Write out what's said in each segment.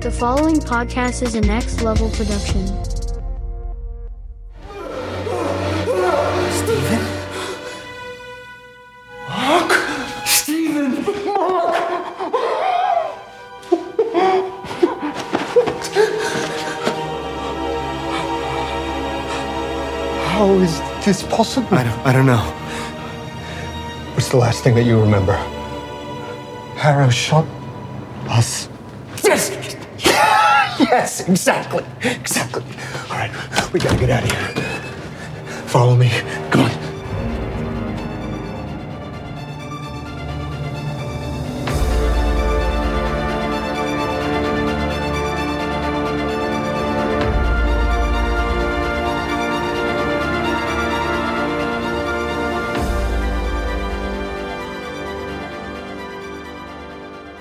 The following podcast is a next level production. Stephen? Mark? Stephen! Mark! How is this possible? I don't, I don't know. What's the last thing that you remember? Harrow shot yes, exactly. Exactly. All right, we gotta get out of here. Follow me. Come on.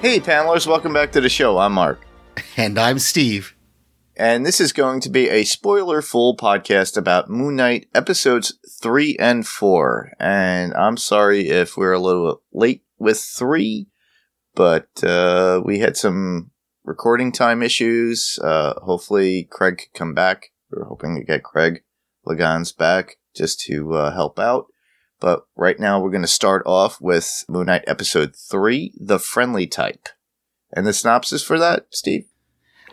Hey, panelers, welcome back to the show. I'm Mark. And I'm Steve. And this is going to be a spoiler full podcast about Moon Knight episodes 3 and 4. And I'm sorry if we're a little late with 3, but uh, we had some recording time issues. Uh, hopefully, Craig could come back. We're hoping to get Craig Lagans back just to uh, help out. But right now, we're going to start off with Moon Knight episode 3, The Friendly Type. And the synopsis for that, Steve?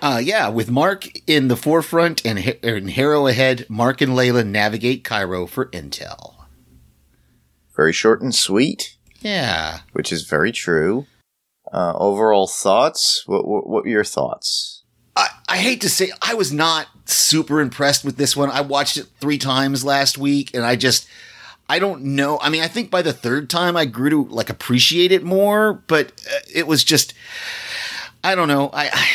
Uh, yeah, with Mark in the forefront and, and Harrow ahead, Mark and Layla navigate Cairo for intel. Very short and sweet, Yeah. which is very true. Uh, overall thoughts? What, what, what were your thoughts? I, I hate to say, I was not super impressed with this one. I watched it three times last week and I just, I don't know. I mean, I think by the third time I grew to like appreciate it more, but uh, it was just, I don't know. I, I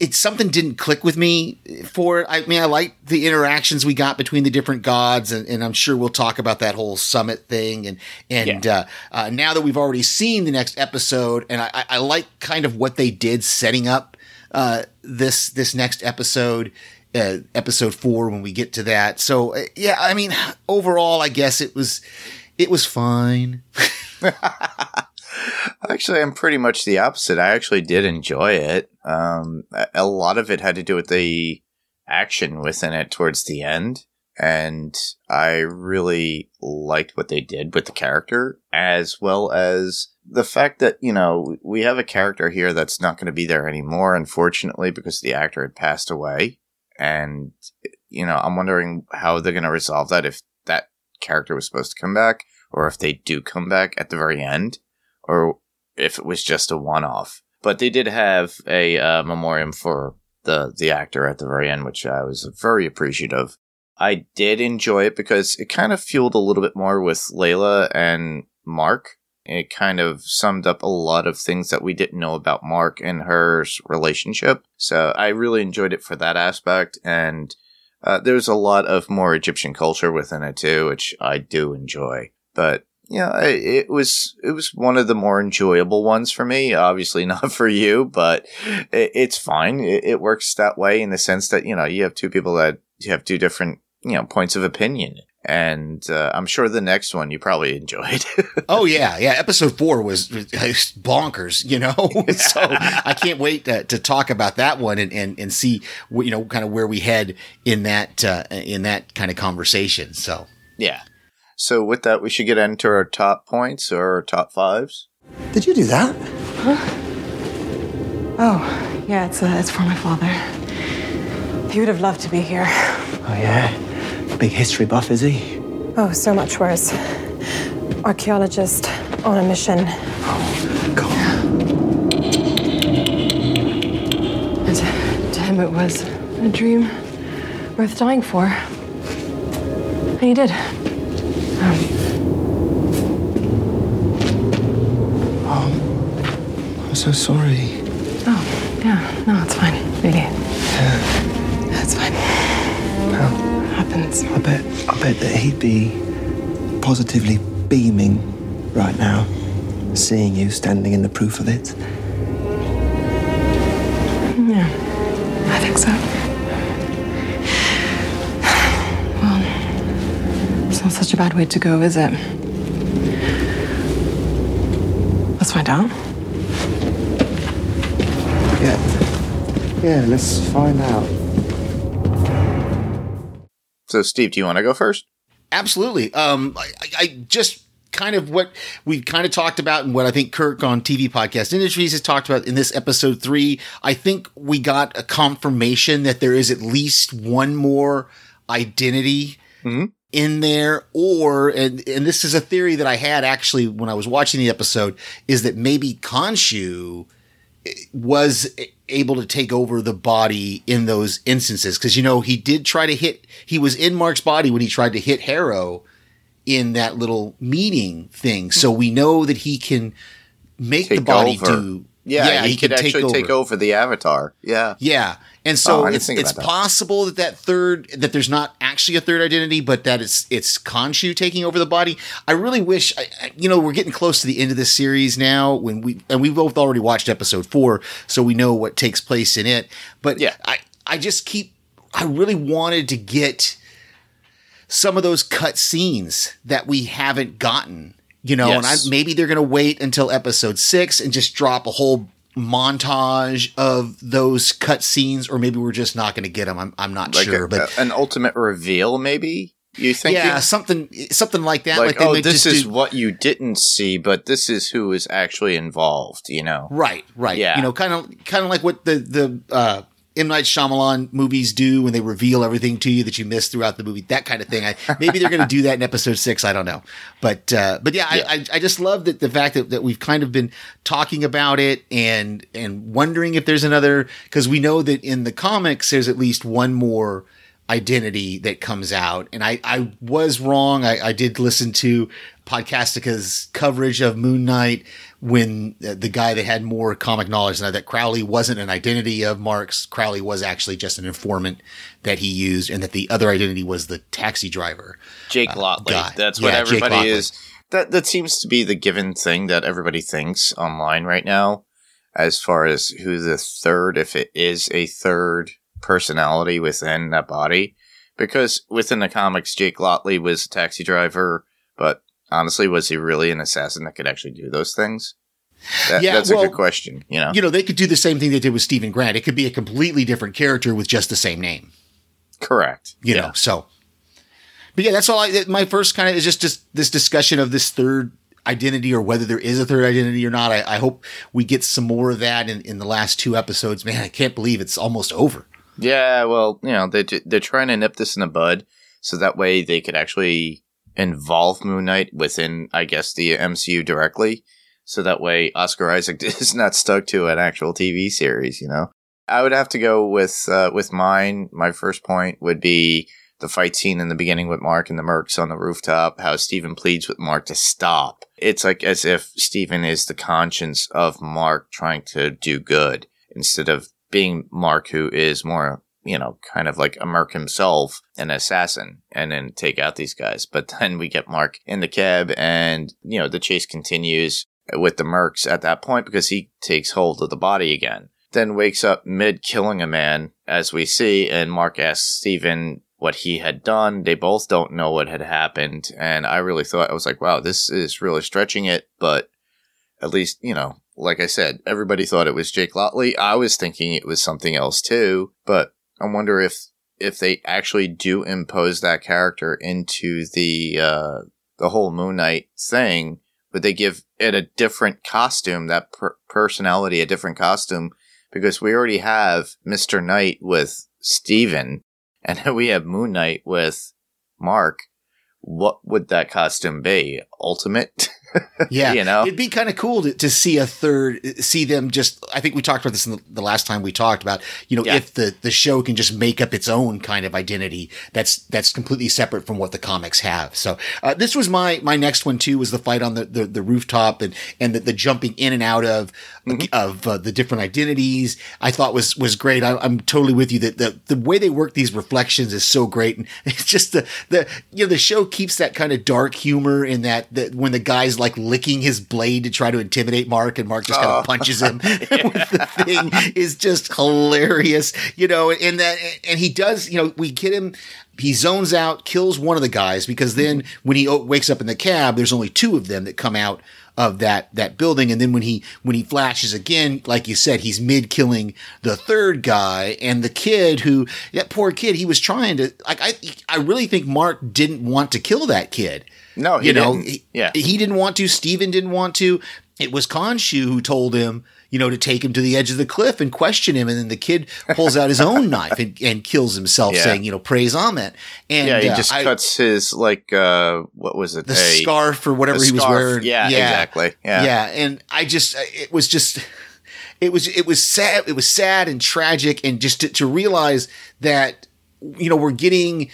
it's something didn't click with me for it. I mean, I like the interactions we got between the different gods, and, and I'm sure we'll talk about that whole summit thing. And and uh, uh, now that we've already seen the next episode, and I, I- I like kind of what they did setting up uh, this this next episode. Uh, episode four when we get to that. So uh, yeah, I mean, overall, I guess it was it was fine. Actually, I'm pretty much the opposite. I actually did enjoy it. Um, a, lot of it had to do with the action within it towards the end. And I really liked what they did with the character, as well as the fact that, you know, we have a character here that's not going to be there anymore, unfortunately, because the actor had passed away. And, you know, I'm wondering how they're going to resolve that if that character was supposed to come back, or if they do come back at the very end or if it was just a one-off. But they did have a uh, memoriam for the the actor at the very end, which I was very appreciative. I did enjoy it because it kind of fueled a little bit more with Layla and Mark. It kind of summed up a lot of things that we didn't know about Mark and her relationship. So I really enjoyed it for that aspect. And uh, there's a lot of more Egyptian culture within it too, which I do enjoy. But yeah, it was it was one of the more enjoyable ones for me. Obviously, not for you, but it, it's fine. It, it works that way in the sense that you know you have two people that you have two different you know points of opinion, and uh, I'm sure the next one you probably enjoyed. Oh yeah, yeah. Episode four was, was bonkers, you know. so I can't wait to, to talk about that one and, and, and see you know kind of where we head in that uh, in that kind of conversation. So yeah. So with that, we should get into our top points or our top fives. Did you do that? Huh? Oh, yeah, it's, uh, it's for my father. He would have loved to be here. Oh, yeah. Big history buff, is he? Oh, so much worse. Archaeologist on a mission. Go on. And to him, it was a dream worth dying for. And he did. Um, I'm so sorry. Oh, yeah, no, it's fine. Really. that's fine. Happens. I bet, I bet that he'd be positively beaming right now, seeing you standing in the proof of it. Not such a bad way to go, is it? Let's find out. Yeah. Yeah, let's find out. So, Steve, do you want to go first? Absolutely. Um, I, I just kind of what we've kind of talked about and what I think Kirk on TV Podcast Industries has talked about in this episode three. I think we got a confirmation that there is at least one more identity Mm-hmm. In there, or and and this is a theory that I had actually when I was watching the episode is that maybe Khonshu eh, was able to take over the body in those instances because you know he did try to hit he was in Mark's body when he tried to hit Harrow in that little meeting thing so we know that he can make the body over. do Yeah, he, could can actually take over. the avatar. Yeah. yeah and Oh, so I didn't it's, it's that. possible that that third that there's not actually a third identity but that it's it's Khonshu taking over the body I really wish I, I- you know we're getting close to the end of this series now when we and we've both already watched episode 4 so we know what takes place in it but Yeah. I I just keep I really wanted to get some of those cut scenes that we haven't gotten you know and I maybe they're going to wait until episode 6 and just drop a whole montage of those cut scenes or maybe we're just not going to get them I'm, I'm not Like sure a- but an ultimate reveal, maybe? You think? yeah something something like that Like, they oh, this is do- what you didn't see, but this is who is actually involved, you know? right right Yeah. you know kind of kind of like what the the uh M Night Shyamalan movies do when they reveal everything to you that you missed throughout the movie, that kind of thing. I, maybe they're going to do that in episode six. I don't know, but uh, but yeah, Yeah. I, I I just love that the fact that, that we've kind of been talking about it and and wondering if there's another because we know that in the comics there's at least one more identity that comes out. And I, I was wrong. I, I did listen to Podcastica's coverage of Moon Knight when uh, the guy that had more comic knowledge than I, that Crowley wasn't an identity of Mark's. Crowley was actually just an informant that he used and that the other identity was the taxi driver. Jake Uh, Lockley. guy. That's what Yeah, Jake everybody is. That that seems to be the given thing that everybody thinks online right now, as far as who the third, if it is a third personality within that body. Because within the comics, Jake Lockley was a taxi driver, but honestly, was he really an assassin that could actually do those things? That, Yeah, that's a good question. You know, You know, they could do the same thing they did with Stephen Grant. It could be a completely different character with just the same name. correct. you yeah. know so but yeah that's all i my first kind of is just just this discussion of this third identity or whether there is a third identity or not i, I hope we get some more of that in, in the last two episodes man i can't believe it's almost over Yeah, well, you know, they they're trying to nip this in the bud so that way they could actually involve Moon Knight within, I guess, the MCU directly. So that way Oscar Isaac is not stuck to an actual TV series. You know, I would have to go with uh, with mine. My first point would be the fight scene in the beginning with Mark and the Mercs on the rooftop. How Stephen pleads with Mark to stop. It's like as if Stephen is the conscience of Mark trying to do good instead of being Mark, who is more, you know, kind of like a Merc himself, an assassin, and then take out these guys. But then we get Mark in the cab, and, you know, the chase continues with the Mercs at that point because he takes hold of the body again. Then wakes up mid killing a man, as we see, and Mark asks Steven what he had done. They both don't know what had happened. And I really thought, I was like, wow, this is really stretching it, but at least, you know, like I said, everybody thought it was Jake Lockley. I was thinking it was something else too, but I wonder if if they actually do impose that character into the uh, the whole Moon Knight thing, would they give it a different costume, that per- personality, a different costume? Because we already have Mister Knight with Steven, and then we have Moon Knight with Mark. What would that costume be? Ultimate? yeah. You know? it'd be kind of cool to, to see a third see them just i think we talked about this in the, the last time we talked about you know Yeah. if the the show can just make up its own kind of identity that's that's completely separate from what the comics have. So uh, this was my my next one too was the fight on the the, the rooftop and and the, the jumping in and out of of uh, the different identities. I thought was was great. I, i'm totally with you that the the way they work these reflections is so great. And it's just the the you know the show keeps that kind of dark humor in that that when the guy's like licking his blade to try to intimidate mark and mark just kind of oh. punches him with the thing. Is just hilarious. You know and that and he does you know we get him he zones out, kills one of the guys because then when he wakes up in the cab, there's only two of them that come out of that that building. And then when he when he flashes again like you said he's mid killing the third guy. And the kid who that poor kid he was trying to like I I really think Mark didn't want to kill that kid No, he you know didn't. he, Yeah. he didn't want to Steven didn't want to it was Khonshu who told him you know to take him to the edge of the cliff and question him and then the kid pulls out his own knife and, and kills himself Yeah. saying you know praise Ammit and yeah, he uh, just I- cuts his like uh what was it? the A- scarf or whatever he was scarf. wearing. Yeah, exactly. Yeah. yeah. And I just, it was just, it was, it was sad. It was sad and tragic. And just to, to realize that, you know, we're getting,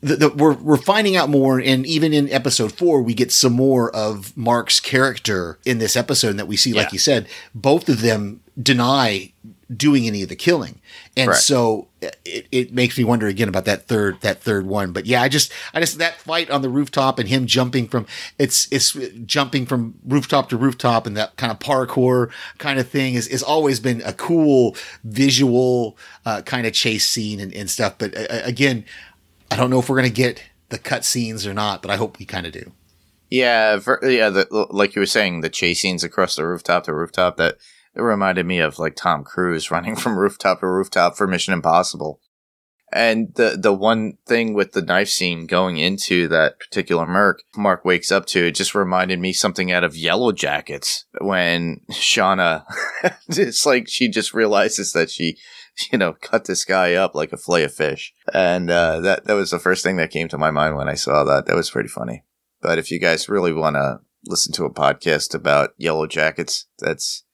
the, the, we're we're finding out more, and even in episode four, we get some more of Mark's character in this episode. That we see, like Yeah. you said, both of them deny doing any of the killing, and Correct. so it, it makes me wonder again about that third that third one. But yeah, I just I just that fight on the rooftop and him jumping from it's it's jumping from rooftop to rooftop and that kind of parkour kind of thing is is always been a cool visual uh, kind of chase scene and, and stuff. But uh, again, I don't know if we're gonna get the cut scenes or not, but I hope we kind of do. Yeah, ver- yeah. The, like you were saying, the chase scenes across the rooftop to rooftop that it reminded me of like Tom Cruise running from rooftop to rooftop for Mission Impossible. And the the one thing with the knife scene going into that particular Merc, Mark wakes up to, it just reminded me something out of Yellow Jackets when Shauna, it's like she just realizes that she, you know, cut this guy up like a fillet of fish, and uh, that that was the first thing that came to my mind when I saw that. That was pretty funny. But if you guys really want to listen to a podcast about Yellow Jackets, that's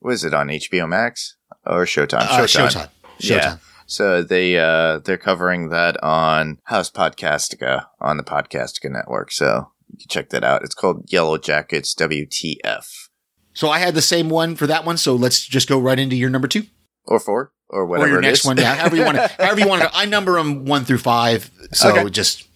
was it on HBO Max or Showtime? Uh, Showtime. Yeah. Showtime. So they uh they're covering that on House Podcastica on the Podcastica network. So you can check that out. It's called Yellow Jackets WTF So I had the same one for that one. So let's just go right into your number two. Or four or whatever or your it next is. one. Yeah, however you want to. however you want to. I number them one through five. So Okay. just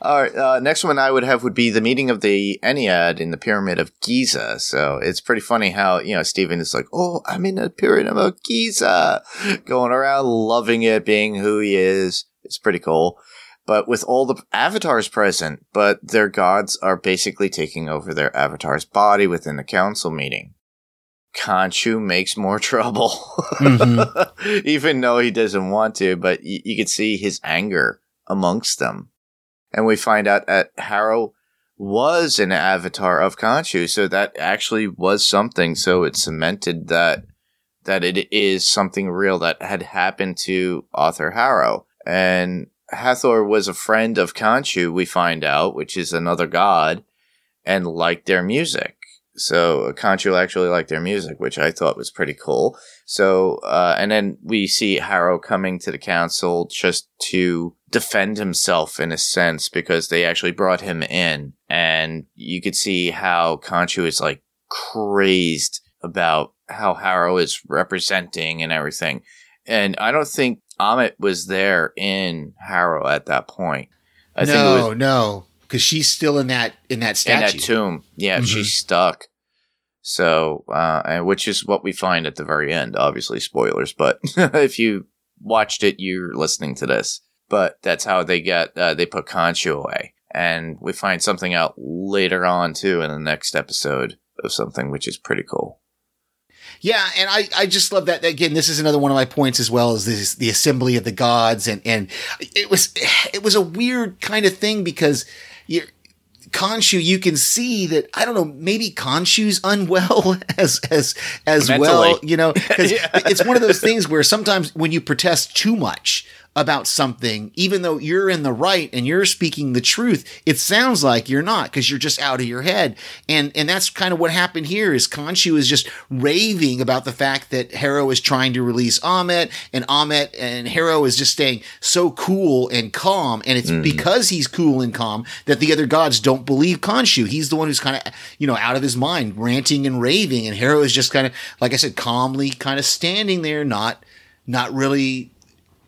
All right, uh, next one I would have would be the meeting of the Ennead in the Pyramid of Giza. So it's pretty funny how you know Stephen is like, "Oh, I'm in the Pyramid of Giza," going around loving it, being who he is. It's pretty cool. But with all the avatars present, but their gods are basically taking over their avatar's body within the council meeting. Khonshu makes more trouble, Mhm. even though he doesn't want to. But y- you can see his anger amongst them and we find out that Harrow was an avatar of Khonshu, so that actually was something. So it cemented that that it is something real that had happened to Arthur Harrow. And Hathor was a friend of Khonshu, we find out, which is another god, and liked their music. So Khonshu actually liked their music, which I thought was pretty cool. So, uh, and then we see Harrow coming to the council just to defend himself in a sense because they actually brought him in, and you could see how Khonshu is like crazed about how Harrow is representing and everything. And I don't think Ammit was there in Harrow at that point. I think it was no, no, because she's still in that in that statue, in that tomb. Yeah, Mhm. she's stuck. So, uh, which is what we find at the very end. Obviously, spoilers, but if you watched it, you're listening to this. But that's how they get uh, they put Khonshu away, and we find something out later on too in the next episode of something which is pretty cool. Yeah, and I, I just love that. Again, this is another one of my points as well as this the assembly of the gods, and and it was it was a weird kind of thing because you Khonshu, you can see that I don't know, maybe Khonshu's unwell as as as well, you know, because Yeah. it's one of those things where sometimes when you protest too much about something, even though you're in the right and you're speaking the truth, it sounds like you're not because you're just out of your head. And and that's kind of what happened here is Khonshu is just raving about the fact that Harrow is trying to release Ammit and Ammit and Harrow is just staying so cool and calm. And it's mm. because he's cool and calm that the other gods don't believe Khonshu. He's the one who's kind of, you know, out of his mind, ranting and raving. And Harrow is just kind of, like I said, calmly kind of standing there, not not really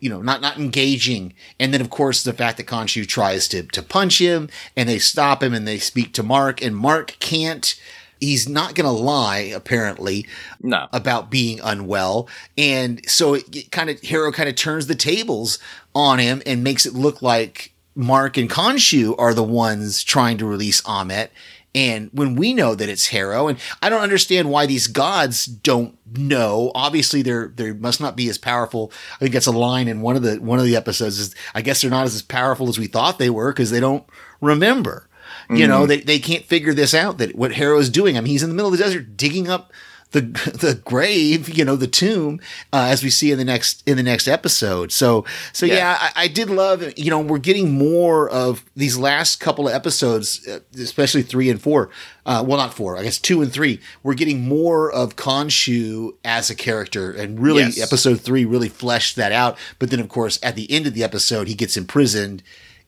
you know, not not engaging. And then of course the fact that Khonshu tries to to punch him and they stop him and they speak to Mark and Mark can't he's not going to lie apparently No, about being unwell. And so it, it kind of Harrow kind of turns the tables on him and makes it look like Mark and Khonshu are the ones trying to release Ammit. And when we know that it's Harrow, and I don't understand why these gods don't know. Obviously, they're they must not be as powerful. I think that's a line in one of the one of the episodes. Is I guess they're not as powerful as we thought they were because they don't remember. You know, mm-hmm. they, they can't figure this out that what Harrow is doing. I mean, he's in the middle of the desert digging up the the grave, you know, the tomb, uh, as we see in the next in the next episode. So so yeah, Yeah. I, I did love. You know, we're getting more of these last couple of episodes, uh, especially three and four. Uh, well, not four, I guess two and three. We're getting more of Khonshu as a character, and really, Yes. episode three really fleshed that out. But then, of course, at the end of the episode, he gets imprisoned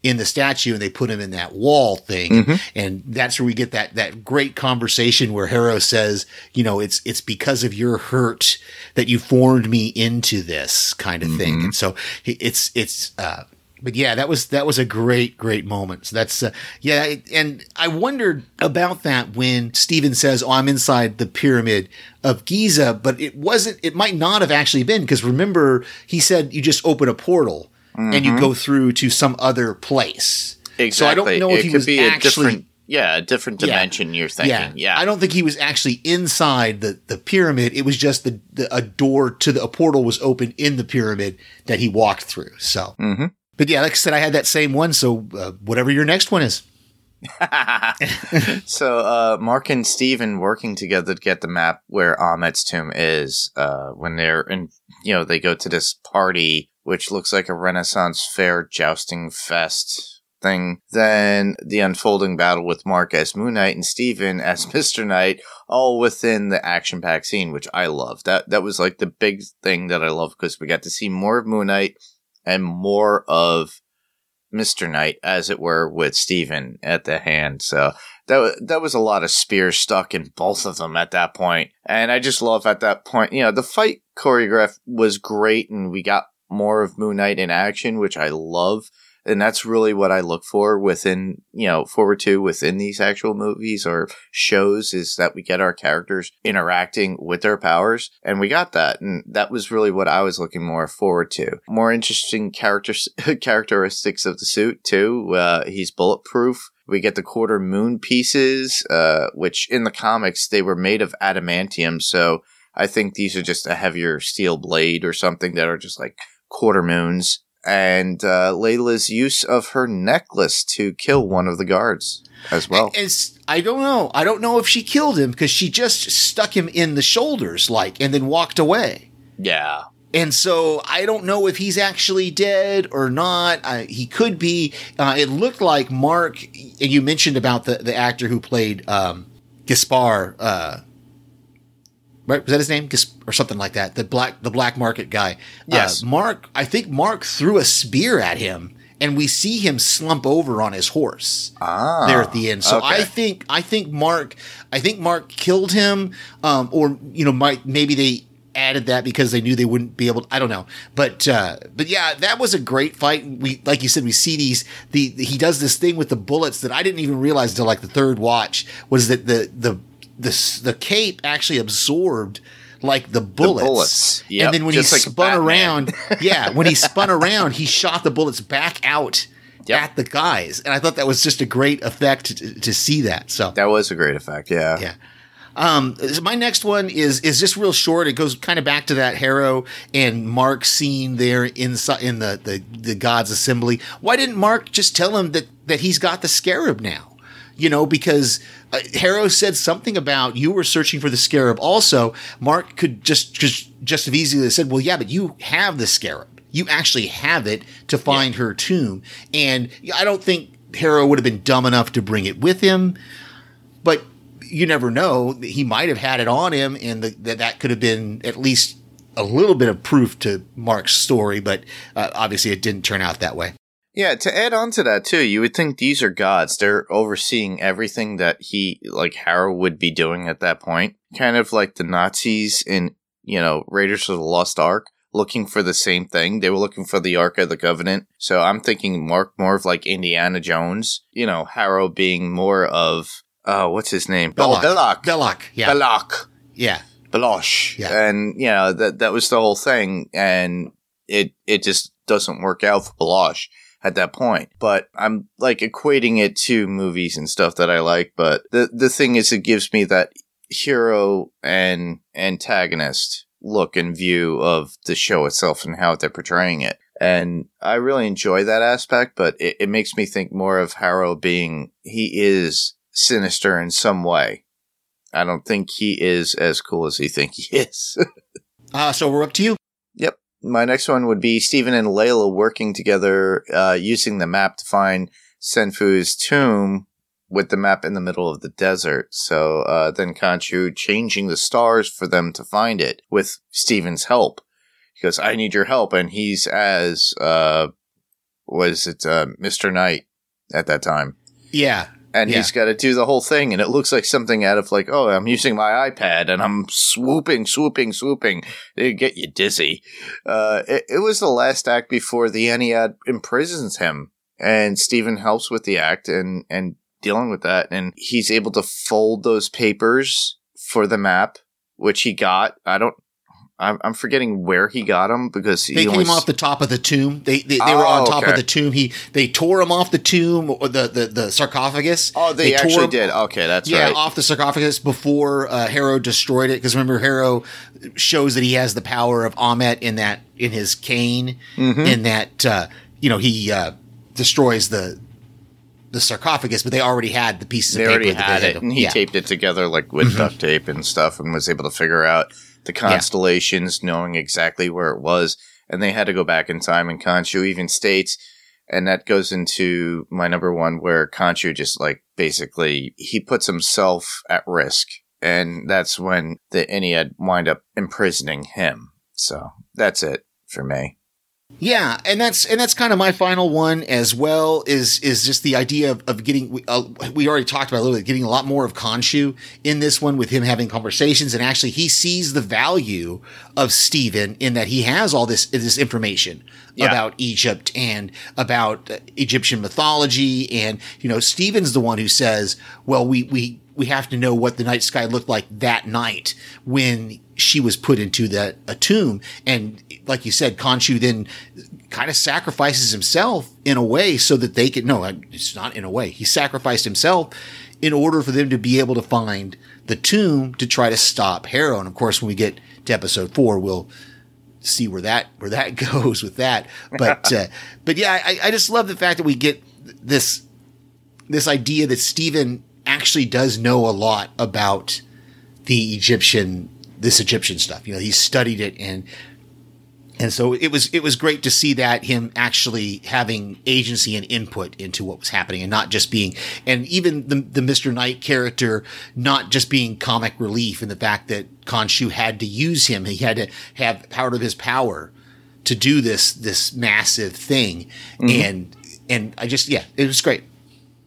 in the statue and they put him in that wall thing and that's where we get that that great conversation where Harrow says you know it's it's because of your hurt that you formed me into this kind of thing and so it's it's uh but yeah, that was that was a great great moment. So that's uh, yeah, and I wondered about that when Stephen says, "Oh, I'm inside the pyramid of Giza," but it wasn't. It might not have actually been because remember he said you just open a portal and you go through to some other place. Exactly. So I don't know if it he could was be actually a different, yeah, a different Yeah. dimension. You're thinking, yeah, I don't think he was actually inside the, the pyramid. It was just the, the a door to the a portal was open in the pyramid that he walked through. So, Mhm. but yeah, like I said, I had that same one. So uh, whatever your next one is, so uh, Mark and Steven working together to get the map where Ammit's tomb is. Uh, when they're in, you know, they go to this party which looks like a Renaissance fair jousting fest thing. Then the unfolding battle with Mark as Moon Knight and Steven as Mister Knight, all within the action-packed scene, which I love. That that was like the big thing that I love because we got to see more of Moon Knight and more of Mr. Knight, as it were, with Steven at the hand. So that wa- that was a lot of spears stuck in both of them at that point. And I just love at that point, you know, the fight choreograph was great and we got more of Moon Knight in action, which I love. And that's really what I look for within, you know, forward to within these actual movies or shows is that we get our characters interacting with their powers. And we got that. And that was really what I was looking more forward to. More interesting characters, characteristics of the suit too. Uh, he's bulletproof. We get the quarter moon pieces, uh, which in the comics, they were made of adamantium. So I think these are just a heavier steel blade or something that are just like quarter moons. And uh, Layla's use of her necklace to kill one of the guards as well. it's I don't know. I don't know if she killed him because she just stuck him in the shoulders, like, and then walked away. Yeah. And so I don't know if he's actually dead or not. I, he could be. Uh, it looked like Mark, and you mentioned about the, the actor who played um, Gaspar. Uh, right? Was that his name? Or something like that. The black the black market guy. Yes. Uh, Mark. I think Mark threw a spear at him, and we see him slump over on his horse Ah. there at the end. So okay. I think I think Mark I think Mark killed him, um, or you know, might maybe they added that because they knew they wouldn't be able. I don't know, but uh, but yeah, that was a great fight. We like you said, we see these. The, the he does this thing with the bullets that I didn't even realize until like the third watch was that the the the the cape actually absorbed. Like the bullets, bullets. Yep, and then when just he like spun Batman. around, yeah, when he spun around, he shot the bullets back out Yep. at the guys, and I thought that was just a great effect to, to see that. So That was a great effect. Yeah. yeah. Um, so my next one is is just real short. It goes kind of back to that Harrow and Mark scene there inside in the, the the God's assembly. Why didn't Mark just tell him that that he's got the scarab now? You know, because uh, Harrow said something about you were searching for the scarab. Also, Mark could just just just have easily said, "Well, yeah, but you have the scarab. You actually have it to find her tomb." And I don't think Harrow would have been dumb enough to bring it with him but you never know. He might have had it on him, and the, that that could have been at least a little bit of proof to Mark's story. But uh, obviously, it didn't turn out that way. Yeah, to add on to that too, you would think these are gods. They're overseeing everything that he, like Harrow, would be doing at that point. Kind of like the Nazis in, you know, Raiders of the Lost Ark, looking for the same thing. They were looking for the Ark of the Covenant. So I'm thinking Mark more of like Indiana Jones. You know, Harrow being more of, uh, what's his name? Belloq. Oh, Belloq. Belloq, yeah, Belloq. yeah, Belosh. Yeah. And you know, that that was the whole thing. And it it just doesn't work out for Belosh. At that point. But I'm like equating it to movies and stuff that I like. But the the thing is, it gives me that hero and antagonist look and view of the show itself and how they're portraying it. And I really enjoy that aspect, but it, it makes me think more of Harrow being, he is sinister in some way. I don't think he is as cool as he think he is. Uh, so we're up to you. My next one would be Stephen and Layla working together, uh, using the map to find Senfu's tomb with the map in the middle of the desert. So uh, then Khonshu changing the stars for them to find it with Stephen's help. He goes, I need your help. And he's as, uh, was it, uh, Mr. Knight at that time. Yeah. And Yeah. he's got to do the whole thing. And it looks like something out of like, oh, I'm using my iPad and I'm swooping, swooping, swooping. They get you dizzy. Uh, it, it was the last act before the Ennead imprisons him. And Stephen helps with the act and, and dealing with that. And he's able to fold those papers for the map, which he got. I don't, I'm, I'm forgetting where he got them because he They came off the top of the tomb. They they, they were Oh, on top okay. of the tomb. He they tore him off the tomb or the the, the sarcophagus. Oh, they, tore actually him- did. Okay, that's yeah, right. off the sarcophagus before uh, Harrow destroyed it. Because remember, Harrow shows that he has the power of Ammit in that in his cane, Mm-hmm. in that uh, you know he uh, destroys the the sarcophagus, but they already had the pieces they of paper. already had they it, to- and he yeah. Mm-hmm. taped it together like with duct tape and stuff, and was able to figure out the constellations, knowing exactly where it was. And they had to go back in time, and Khonshu even states, and that goes into my number one, where Khonshu just like basically he puts himself at risk, and that's when the Ennead wind up imprisoning him. So that's it for me. Yeah, and that's and that's kind of my final one as well. Is is just the idea of, of getting we, uh, we already talked about a little bit, getting a lot more of Khonshu in this one with him having conversations, and actually he sees the value of Stephen in that he has all this this information Yeah. about Egypt and about Egyptian mythology, and you know Stephen's the one who says, "Well, we we we have to know what the night sky looked like that night when she was put into that a tomb." And like you said, Khonshu then kind of sacrifices himself in a way so that they can, no, it's not in a way. He sacrificed himself in order for them to be able to find the tomb to try to stop Harrow. And of course, when we get to episode four, we'll see where that where that goes with that. But uh, but yeah, I, I just love the fact that we get this this idea that Stephen actually does know a lot about the Egyptian this Egyptian stuff. You know, he studied it and and so it was it was great to see that him actually having agency and input into what was happening and not just being and even the the Mr. Knight character not just being comic relief in the fact that Khonshu had to use him. He had to have part of his power to do this this massive thing. Mm-hmm. And and I just yeah, it was great.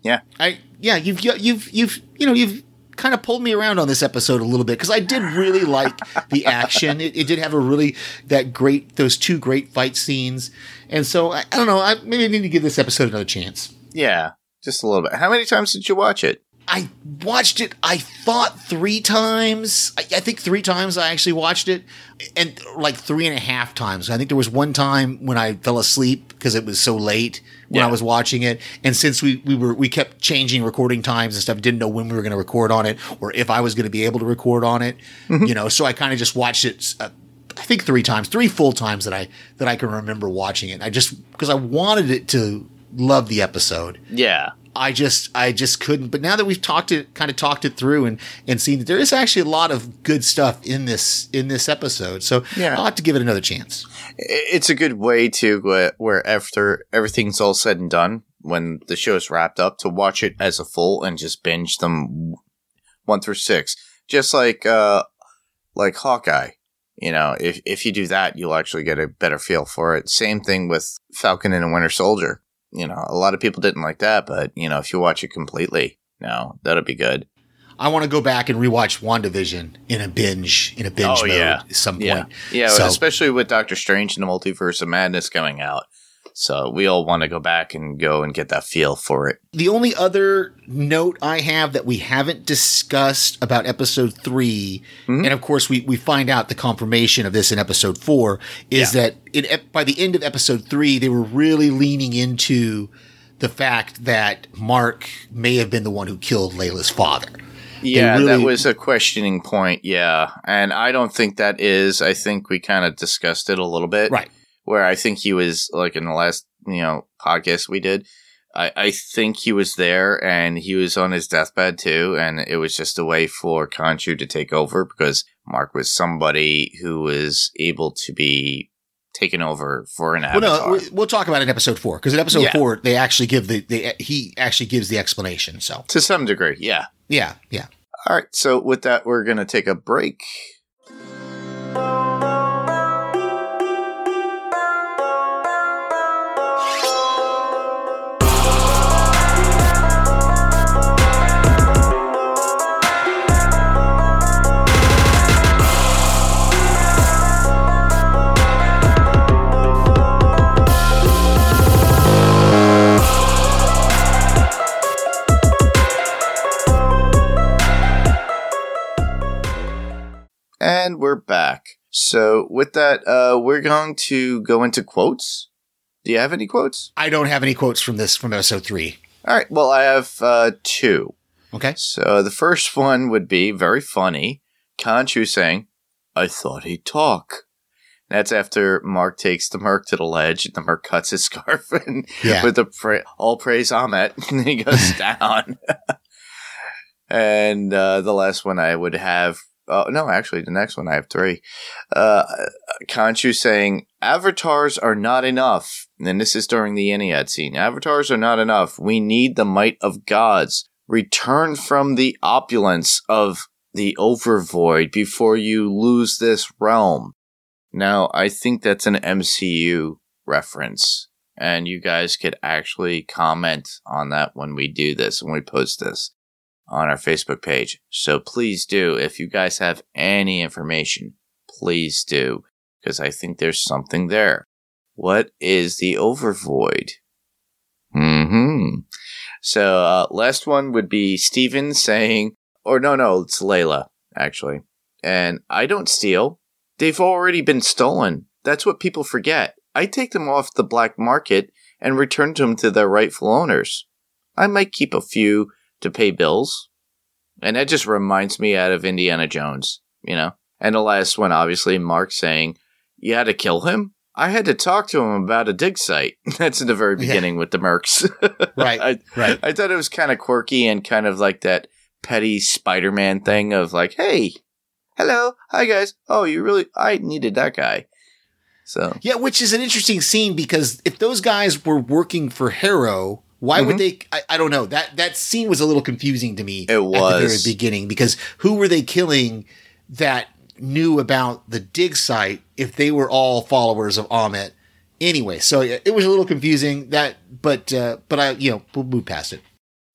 Yeah. I yeah, you've you've you've you know you've kind of pulled me around on this episode a little bit because I did really like the action. It, it did have a really that great those two great fight scenes, and so I, I don't know. I maybe I need to give this episode another chance. Yeah, just a little bit. How many times did you watch it? I watched it. I thought three times. I, I think three times I actually watched it, and like three and a half times. I think there was one time when I fell asleep because it was so late when Yeah. I was watching it. And since we we were we kept changing recording times and stuff, didn't know when we were going to record on it or if I was going to be able to record on it. You know, so I kind of just watched it. Uh, I think three times, three full times that I that I can remember watching it. I just because I wanted it to love the episode. Yeah. I just I just couldn't. But now that we've talked it, kind of talked it through, and and seen that there is actually a lot of good stuff in this in this episode, so Yeah. I'll have to give it another chance. it's a good way to uh, where after everything's all said and done when the show is wrapped up to watch it as a full and just binge them one through six just like uh like hawkeye you know if if you do that you'll actually get a better feel for it same thing with falcon and a winter soldier you know a lot of people didn't like that but you know if you watch it completely no that'll be good I want to go back and rewatch WandaVision in a binge in a binge Oh, mode yeah. at some yeah point. yeah So- especially with doctor strange and the multiverse of madness coming out So we all want to go back and go and get that feel for it. The only other note I have that we haven't discussed about episode 3 Mhm. and of course we, we find out the confirmation of this in episode four, is Yeah. that in, by the end of episode three, they were really leaning into the fact that Mark may have been the one who killed Layla's father. Yeah, that was a questioning point. Yeah. And I don't think that is. I think we kind of discussed it a little bit. Right. Where I think he was, like in the last, you know, podcast we did, I, I think he was there and he was on his deathbed too. And it was just a way for Khonshu to take over because Mark was somebody who was able to be taken over for an Well, avatar. no, we- we'll talk about it in episode four because in episode Yeah. four they actually give the, the he actually gives the explanation. So to some degree, yeah. yeah, yeah. All right. So with that, we're going to take a break. And we're back. So with that, uh, we're going to go into quotes. Do you have any quotes? I don't have any quotes from this from episode three. All right. Well, I have uh, two. Okay. So the first one would be very funny. Khonshu saying, I thought he'd talk. That's after Mark takes the Merc to the ledge and the Merc cuts his scarf and Yeah. with the pra- all praise Ammit and he goes down. and uh, the last one I would have, oh no, actually the next one I have three. Uh, Khonshu saying, avatars are not enough. And this is during the Ennead scene. Avatars are not enough. We need the might of gods. Return from the opulence of the overvoid before you lose this realm. Now, I think that's an MCU reference, and you guys could actually comment on that when we do this, when we post this on our Facebook page. So please do. If you guys have any information, please do, because I think there's something there. What is the overvoid? Hmm. So uh, last one would be Steven saying, or no, no, it's Layla actually. And I don't steal. They've already been stolen. That's what people forget. I take them off the black market and return them to their rightful owners. I might keep a few to pay bills. And that just reminds me out of Indiana Jones, you know? And the last one, obviously, Mark saying, You had to kill him? I had to talk to him about a dig site. That's in the very Yeah. beginning with the Mercs. Right. I, right. I thought it was kind of quirky and kind of like that petty Spider Man thing of like, hey, hello, hi guys. Oh, you really, I needed that guy. So, Yeah, which is an interesting scene because if those guys were working for Harrow, why would they? I, I don't know. That that scene was a little confusing to me. Mm-hmm. It at the very beginning because who were they killing that knew about the dig site if they were all followers of Ammit? Anyway, so yeah, it was a little confusing. That, but uh, but I you know we'll move past it.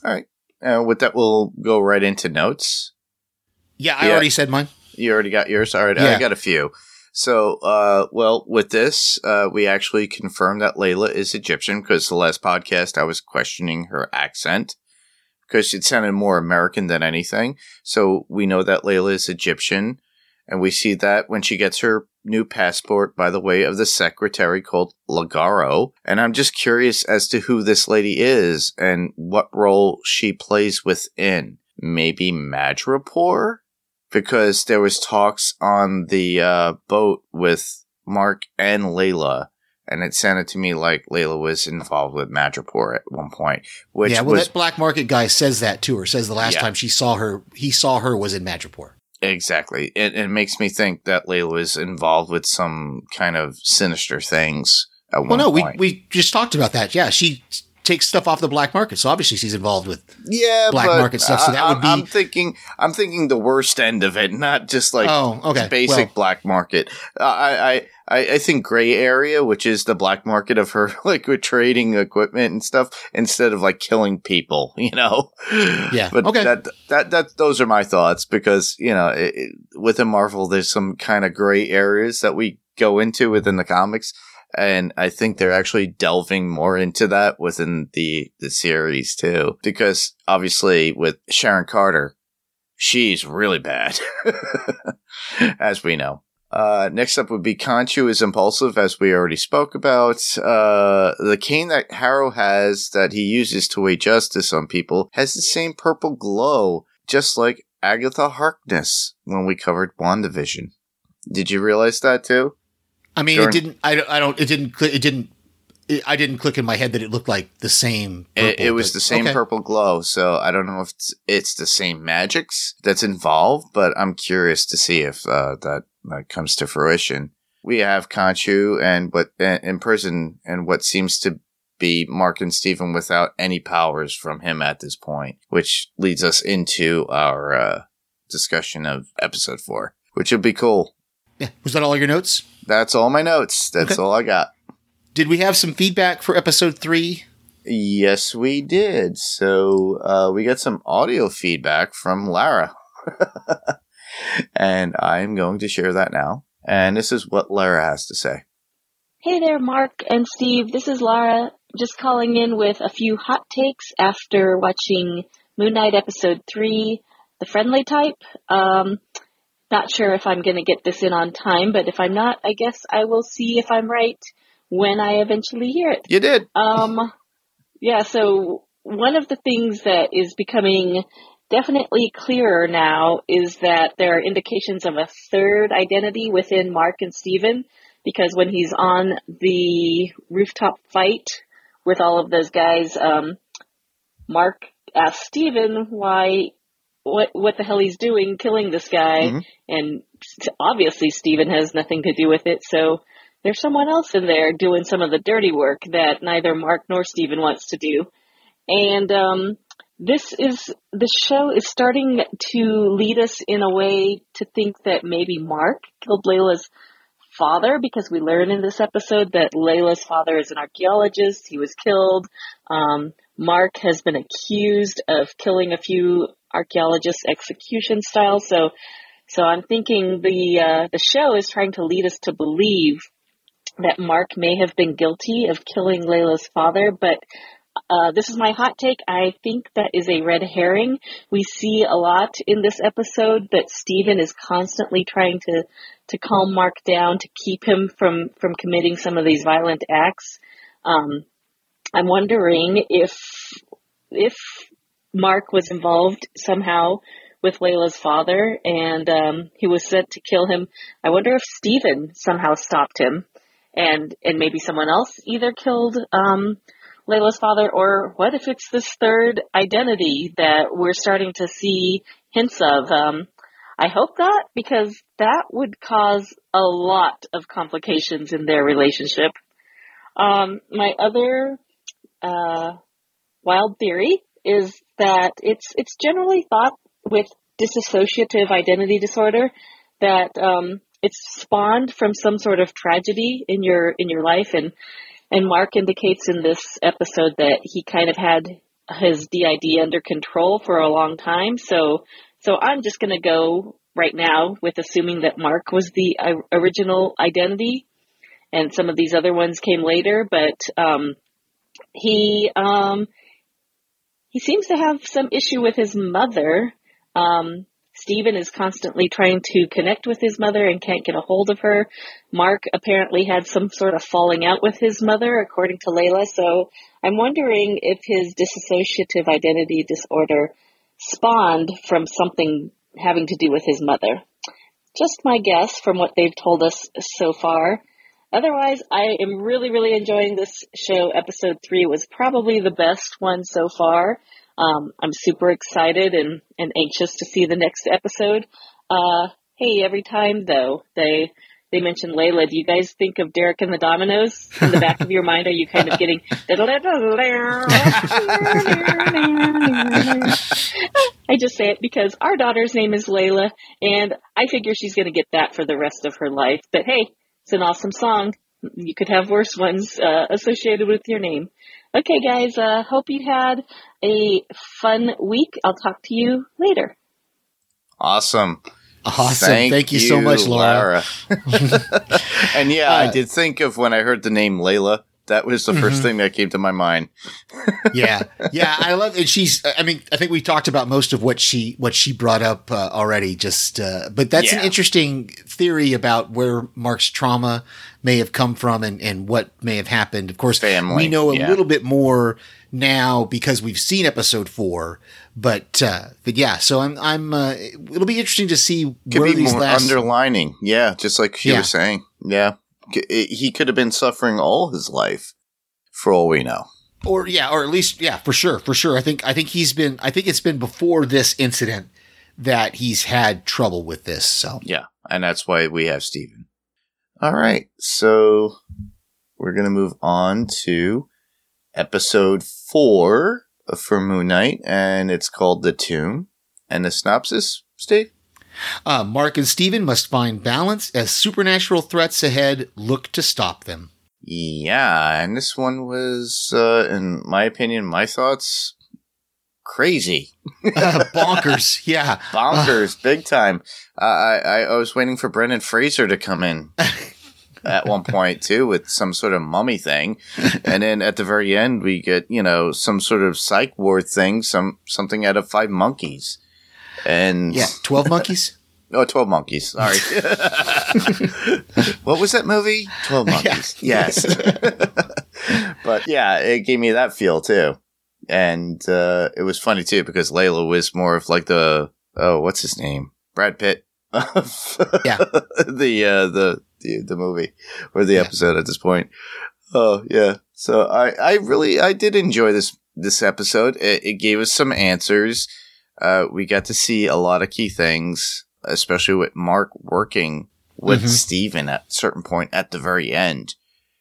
all right. Uh, with that, we'll go right into notes. Yeah, I Yeah. already said mine. You already got yours? All right. Yeah. I got a few. So, uh, well, with this, uh, we actually confirmed that Layla is Egyptian because the last podcast I was questioning her accent because it sounded more American than anything. So we know that Layla is Egyptian. And we see that when she gets her new passport by the way of the secretary called Lagaro. And I'm just curious as to who this lady is and what role she plays within. Maybe Madripoor? Because there was talks on the uh, boat with Mark and Layla. And it sounded to me like Layla was involved with Madripoor at one point, which yeah, well, was that black market guy says that to her. Says the last Yeah. time she saw her, he saw her was in Madripoor. Exactly. It, it makes me think that Layla was involved with some kind of sinister things at Well, no, we we just talked about that. Yeah, she takes stuff off the black market, so obviously she's involved with. yeah, black market stuff, so that I, would be- I'm thinking. I'm thinking the worst end of it, not just like oh, okay. basic Well, black market. Uh, I, I I I think gray area, which is the black market of her like with trading equipment and stuff, instead of like killing people. You know. Yeah, But okay. that that that those are my thoughts because you know it, within Marvel, there's some kind of gray areas that we go into within the comics. And I think they're actually delving more into that within the, the series too. Because obviously with Sharon Carter, she's really bad. as we know. Uh, next up would be Khonshu is impulsive, as we already spoke about. Uh, the cane that Harrow has that he uses to weigh justice on people has the same purple glow, just like Agatha Harkness when we covered WandaVision. Did you realize that too? I mean, During- it didn't. I, don't- I don't. It didn't. It didn't. It, I didn't click in my head that it looked like the same. It, purple, it was but- the same okay. purple glow, so I don't know if it's, it's the same magics that's involved, but I'm curious to see if uh, that, that comes to fruition. We have Khonshu and what in prison, and what seems to be Mark and Stephen without any powers from him at this point, which leads us into our uh, discussion of episode four, which will be cool. Yeah. Was that all your notes? That's all my notes. That's Okay. all I got. Did we have some feedback for episode three? Yes, we did. So uh, we got some audio feedback from Lara. and I'm going to share that now. And this is what Lara has to say. Hey there, Mark and Steve. This is Lara, just calling in with a few hot takes after watching Moon Knight episode 3, The Friendly Type. Um, not sure if I'm going to get this in on time, but if I'm not, I guess I will see if I'm right when I eventually hear it. You did. Um, yeah, so one of the things that is becoming definitely clearer now is that there are indications of a third identity within Mark and Steven because when he's on the rooftop fight with all of those guys, um, Mark asks Steven why what what the hell he's doing killing this guy Mhm. and obviously Steven has nothing to do with it so there's someone else in there doing some of the dirty work that neither Mark nor Steven wants to do. And um, this is the show is starting to lead us in a way to think that maybe Mark killed Layla's father because we learn in this episode that Layla's father is an archaeologist. He was killed. Um, Mark has been accused of killing a few archaeologists execution style. So, so I'm thinking the uh, the show is trying to lead us to believe that Mark may have been guilty of killing Layla's father, but uh, this is my hot take. I think that is a red herring. We see a lot in this episode that Stephen is constantly trying to, to calm Mark down to keep him from, from committing some of these violent acts. Um, I'm wondering if, if Mark was involved somehow with Layla's father and, um, he was sent to kill him. I wonder if Steven somehow stopped him and, and maybe someone else either killed, um, Layla's father, or what if it's this third identity that we're starting to see hints of? Um, I hope not, because that would cause a lot of complications in their relationship. Um, my other uh, wild theory is that it's it's generally thought with dissociative identity disorder that um, it's spawned from some sort of tragedy in your in your life and and Mark indicates in this episode that he kind of had his DID under control for a long time. So, so I'm just going to go right now with assuming that Mark was the uh, original identity, and some of these other ones came later. But um, he um, he seems to have some issue with his mother. Um, Stephen is constantly trying to connect with his mother and can't get a hold of her. Mark apparently had some sort of falling out with his mother, according to Layla. So I'm wondering if his dissociative identity disorder spawned from something having to do with his mother. Just my guess from what they've told us so far. Otherwise, I am really, really enjoying this show. Episode three was probably the best one so far. Um, I'm super excited and, and anxious to see the next episode. Uh, hey, every time though, they, they mention Layla, do you guys think of Derek and the Dominos in the back of your mind? Are you kind of getting, I just say it because our daughter's name is Layla and I figure she's going to get that for the rest of her life. But hey, it's an awesome song. You could have worse ones, uh, associated with your name. Okay, guys, uh, hope you had a fun week. I'll talk to you later. Awesome. Awesome. Thank, you, so much, Laura. and yeah, I Uh, did think of when I heard the name Layla. That was the Mm-hmm. first thing that came to my mind. yeah, yeah, I love it. She's, I mean, I think we talked about most of what she what she brought up uh, already. Just, uh, but that's an interesting theory about where Mark's trauma may have come from and and what may have happened. Of course, Family, we know a yeah. little bit more now because we've seen episode four. But uh, but yeah, so I'm I'm. Uh, it'll be interesting to see Could where these last. underlining. Yeah, just like she Yeah. was saying. Yeah. It- eh, he could have been suffering all his life for all we know. or yeah, or at least yeah, for sure, for sure. I think I think he's been. I think it's been before this incident that he's had trouble with this. So Yeah. And that's why we have Steven. All right. So we're going to move on to episode four for Moon Knight, and it's called The Tomb. And the synopsis, Steve? Uh, Mark and Steven must find balance as supernatural threats ahead look to stop them. Yeah. And this one was, uh, in my opinion, my thoughts, crazy. Uh, bonkers. Yeah. bonkers, big time. Uh, I, I I was waiting for Brendan Fraser to come in at one point too with some sort of mummy thing, and then at the very end we get you know some sort of psych ward thing, some something out of Five Monkeys, and Yeah. 12 monkeys? oh, 12 Monkeys. Sorry, what was that movie? Twelve Monkeys. Yes, but yeah, it gave me that feel too. And uh, it was funny too because Layla was more of like the oh, what's his name? Brad Pitt. of Yeah. the uh, the the the movie or the Yeah. episode at this point. Oh yeah. So I I really I did enjoy this this episode. It, it gave us some answers. Uh, we got to see a lot of key things, especially with Mark working with Mhm. Steven at a certain point at the very end,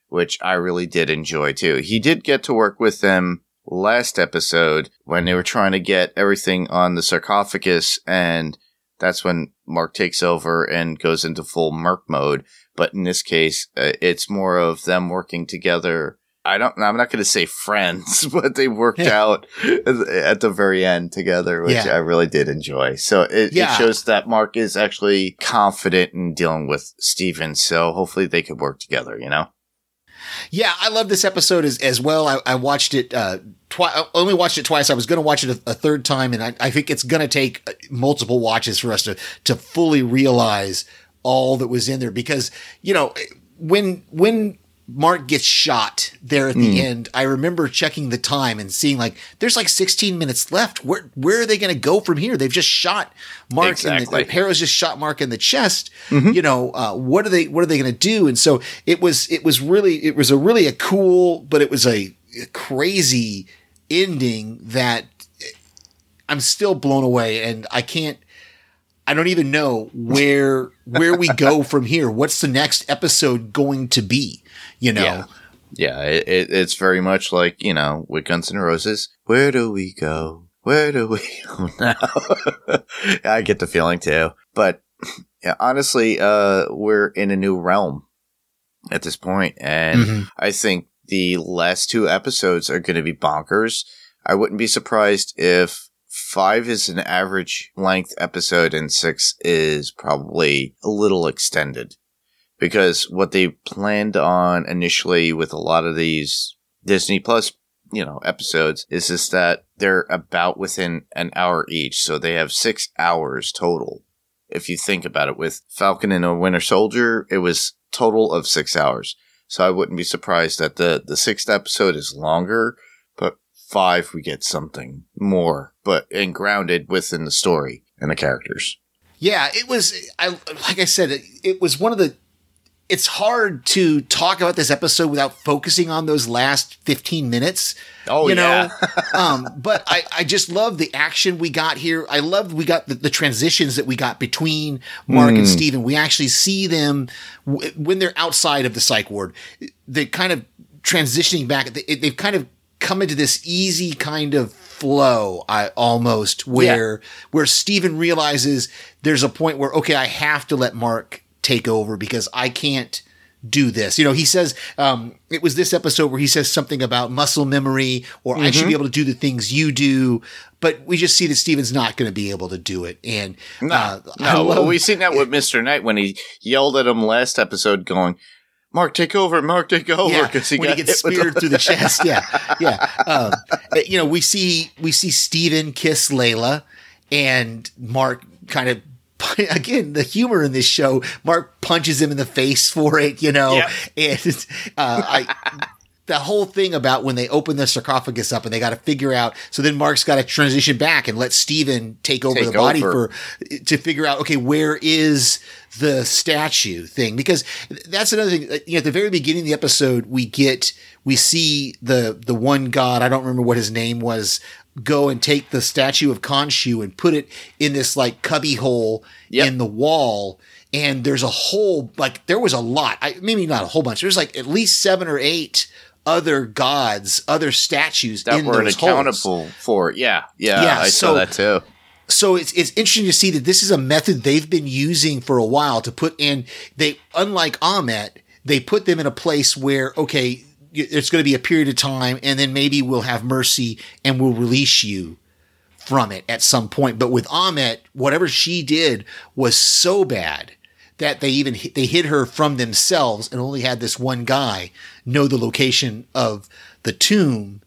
which I really did enjoy too. He did get to work with them last episode when they were trying to get everything on the sarcophagus and that's when Mark takes over and goes into full Merc mode. But in this case, uh, it's more of them working together. I don't. I'm not going to say friends, but they worked Yeah. out at the very end together, which Yeah. I really did enjoy. So it, Yeah. it shows that Mark is actually confident in dealing with Steven. So hopefully they could work together. You know. Yeah, I love this episode as, as well. I, I watched it uh. I only watched it twice. I was going to watch it a, a third time, and I, I think it's going to take uh, multiple watches for us to to fully realize all that was in there. Because you know, when when Mark gets shot there at the hmm. end, I remember checking the time and seeing like there's like 16 minutes left. Where where are they going to go from here? They've just shot Mark Exactly. in the Harrow's just shot Mark in the chest. Mm-hmm. You know, uh, what are they what are they going to do? And so it was it was really it was a really a cool, but it was a crazy ending that eh, I'm still blown away, and I can't. I don't even know where where we go from here. What's the next episode going to be? You know, Yeah. Yeah, it, it, it's very much like, you know, with Guns N' Roses. Where do we go? Where do we go now? I get the feeling too. But yeah, honestly, uh, we're in a new realm at this point, And Mhm. I think the last two episodes are going to be bonkers. I wouldn't be surprised if five is an average length episode and six is probably a little extended because what they planned on initially with a lot of these Disney Plus, you know, episodes is just that they're about within an hour each. So they have six hours total. If you think about it, with Falcon and a Winter Soldier, it was total of six hours. So I wouldn't be surprised that the, the sixth episode is longer, but five we get something more, but and grounded within the story and the characters. Yeah, it was. I like I said, it, it was one of the. It's hard to talk about this episode without focusing on those last fifteen minutes. Oh, you yeah. know. um, but I, I just love the action we got here. I love we got the, the transitions that we got between Mark and Steven. We actually see them w- when they're outside of the psych ward. They kind of transitioning back. They, they've kind of come into this easy kind of flow. I almost where where Steven realizes there's a point where okay, I have to let Mark take over because I can't do this. You know, he says, um, it was this episode where he says something about muscle memory or I should be able to do the things you do. But we just see that Steven's not going to be able to do it. And, No, uh, no. love- we've seen that with Mister Knight when he yelled at him last episode, going, "Mark, take over! Mark, take over!" yeah, Because he when he gets speared through the chest. Yeah, yeah. Um, you know, we see we see Steven kiss Layla, and Mark kind of. Again, the humor in this show, Mark punches him in the face for it, you know, Yep. and uh, I, the whole thing about when they open the sarcophagus up and they got to figure out. So then Mark's got to transition back and let Steven take over Take the body over. for to figure out okay where is the statue thing because that's another thing. uh, You know, at the very beginning of the episode, we get we see the the one god. I don't remember what his name was. Go and take the statue of Khonshu and put it in this like cubby hole Yep. in the wall. And there's a whole like there was a lot. I, maybe not a whole bunch. There's like at least seven or eight other gods, other statues that in weren't those holes accountable for. Yeah, yeah, Yeah, I so- saw that too. so it's it's interesting to see that this is a method they've been using for a while to put in they unlike Ammit, they put them in a place where okay, it's going to be a period of time and then maybe we'll have mercy and we'll release you from it at some point. But with Ammit, whatever she did was so bad that they even they hid her from themselves and only had this one guy know the location of the tomb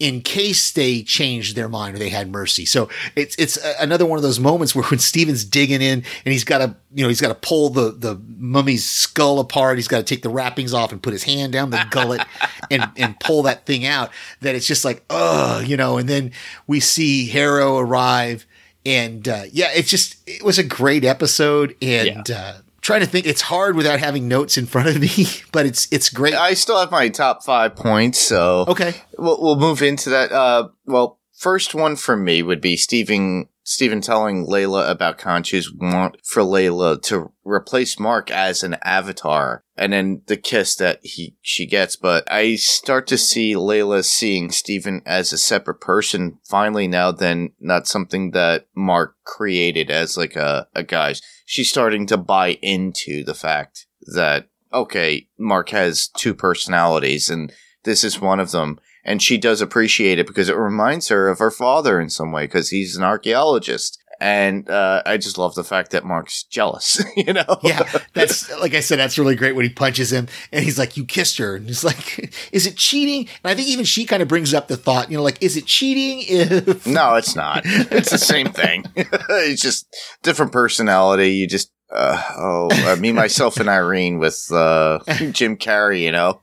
in case they changed their mind or they had mercy. So it's it's another one of those moments where when Steven's digging in and he's got to you know he's got to pull the the mummy's skull apart. He's got to take the wrappings off and put his hand down the gullet and and pull that thing out. That it's just like ugh, you know. And then we see Harrow arrive. And uh, yeah, it's just it was a great episode, and uh, trying to think, it's hard without having notes in front of me, but it's it's great. I still have my top five points, so okay, we'll, we'll move into that. Uh, well, first one for me would be Stephen Stephen telling Layla about Khonshu's want for Layla to replace Mark as an avatar, and then the kiss that he she gets. But I start to see Layla seeing Stephen as a separate person finally now, than not something that Mark created as like a a guy. She's starting to buy into the fact that okay, Mark has two personalities, and this is one of them and she does appreciate it because it reminds her of her father in some way because he's an archaeologist. And uh, i just love the fact that mark's jealous you know? Yeah, that's like I said, that's really great when he punches him and he's like, "You kissed her," and he's like, "Is it cheating?" And I think even she kind of brings up the thought, you know, like, "Is it cheating if?" no it's not. It's the same thing. It's just different personality. You just uh, oh uh, me myself and irene with uh, jim carrey you know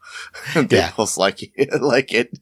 they Yeah. both like it like it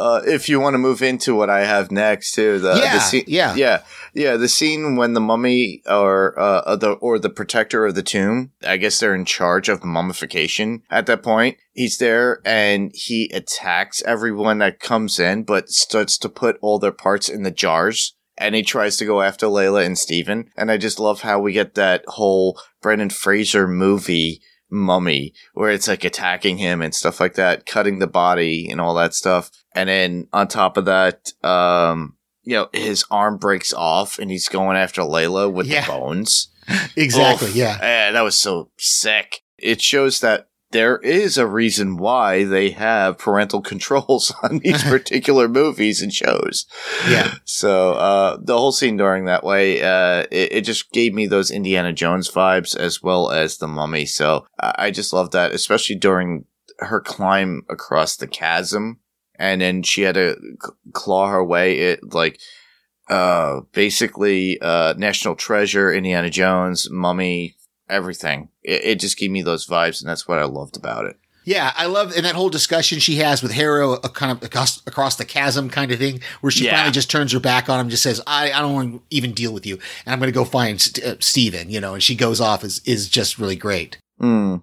uh, if you want to move into what I have next too, the, Yeah, the scene, yeah. yeah, yeah, the scene when the mummy or uh, the or the protector of the tomb, I guess they're in charge of mummification at that point. He's there and he attacks everyone that comes in, but starts to put all their parts in the jars. And he tries to go after Layla and Steven. And I just love how we get that whole Brendan Fraser movie mummy where it's like attacking him and stuff like that, cutting the body and all that stuff. And then on top of that, um, you know, his arm breaks off and he's going after Layla with Yeah. the bones. exactly, Oof. yeah, Eh, that was so sick. It shows that there is a reason why they have parental controls on these particular movies and shows. yeah, So uh, the whole scene during that way, uh, it, it just gave me those Indiana Jones vibes as well as the Mummy. So I I just love that, especially during her climb across the chasm, and then she had to c- claw her way. It like uh, basically uh, National Treasure, Indiana Jones, Mummy, everything. It, it just gave me those vibes, and that's what I loved about it. yeah. I love and that whole discussion she has with Harrow, a kind of across, across the chasm kind of thing, where she Yeah. finally just turns her back on him, just says, "I, I don't want to even deal with you, and I'm going to go find St- uh, Steven, you know." And she goes off is is just really great. Hmm.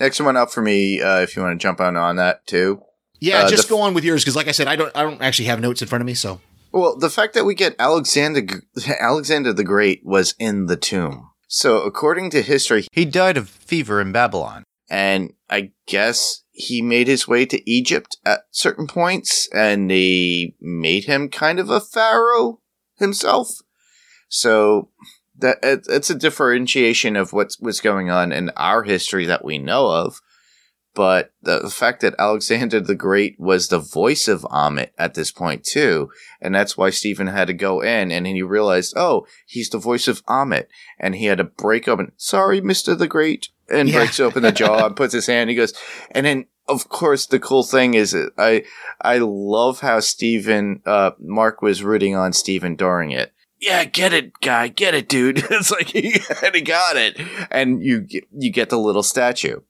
Next one up for me, uh, if you want to jump on on that too. Yeah, Uh, just go on with yours because, like I said, I don't I don't actually have notes in front of me, so Well, the fact that we get Alexander Alexander the Great was in the tomb. So, according to history, he died of fever in Babylon. And I guess he made his way to Egypt at certain points and they made him kind of a pharaoh himself. So, that it's a differentiation of what's what's going on in our history that we know of. But the, fact that Alexander the Great was the voice of Ammit at this point too, and that's why Stephen had to go in, and then he realized, oh, he's the voice of Ammit, and he had to break open. Sorry, Mister the Great, and Yeah. breaks open the jaw and puts his hand. He goes, and then of course the cool thing is I I love how Stephen uh, Mark was rooting on Stephen during it. Yeah, get it, guy, get it, dude. it's like he, and he got it, and you you get the little statue,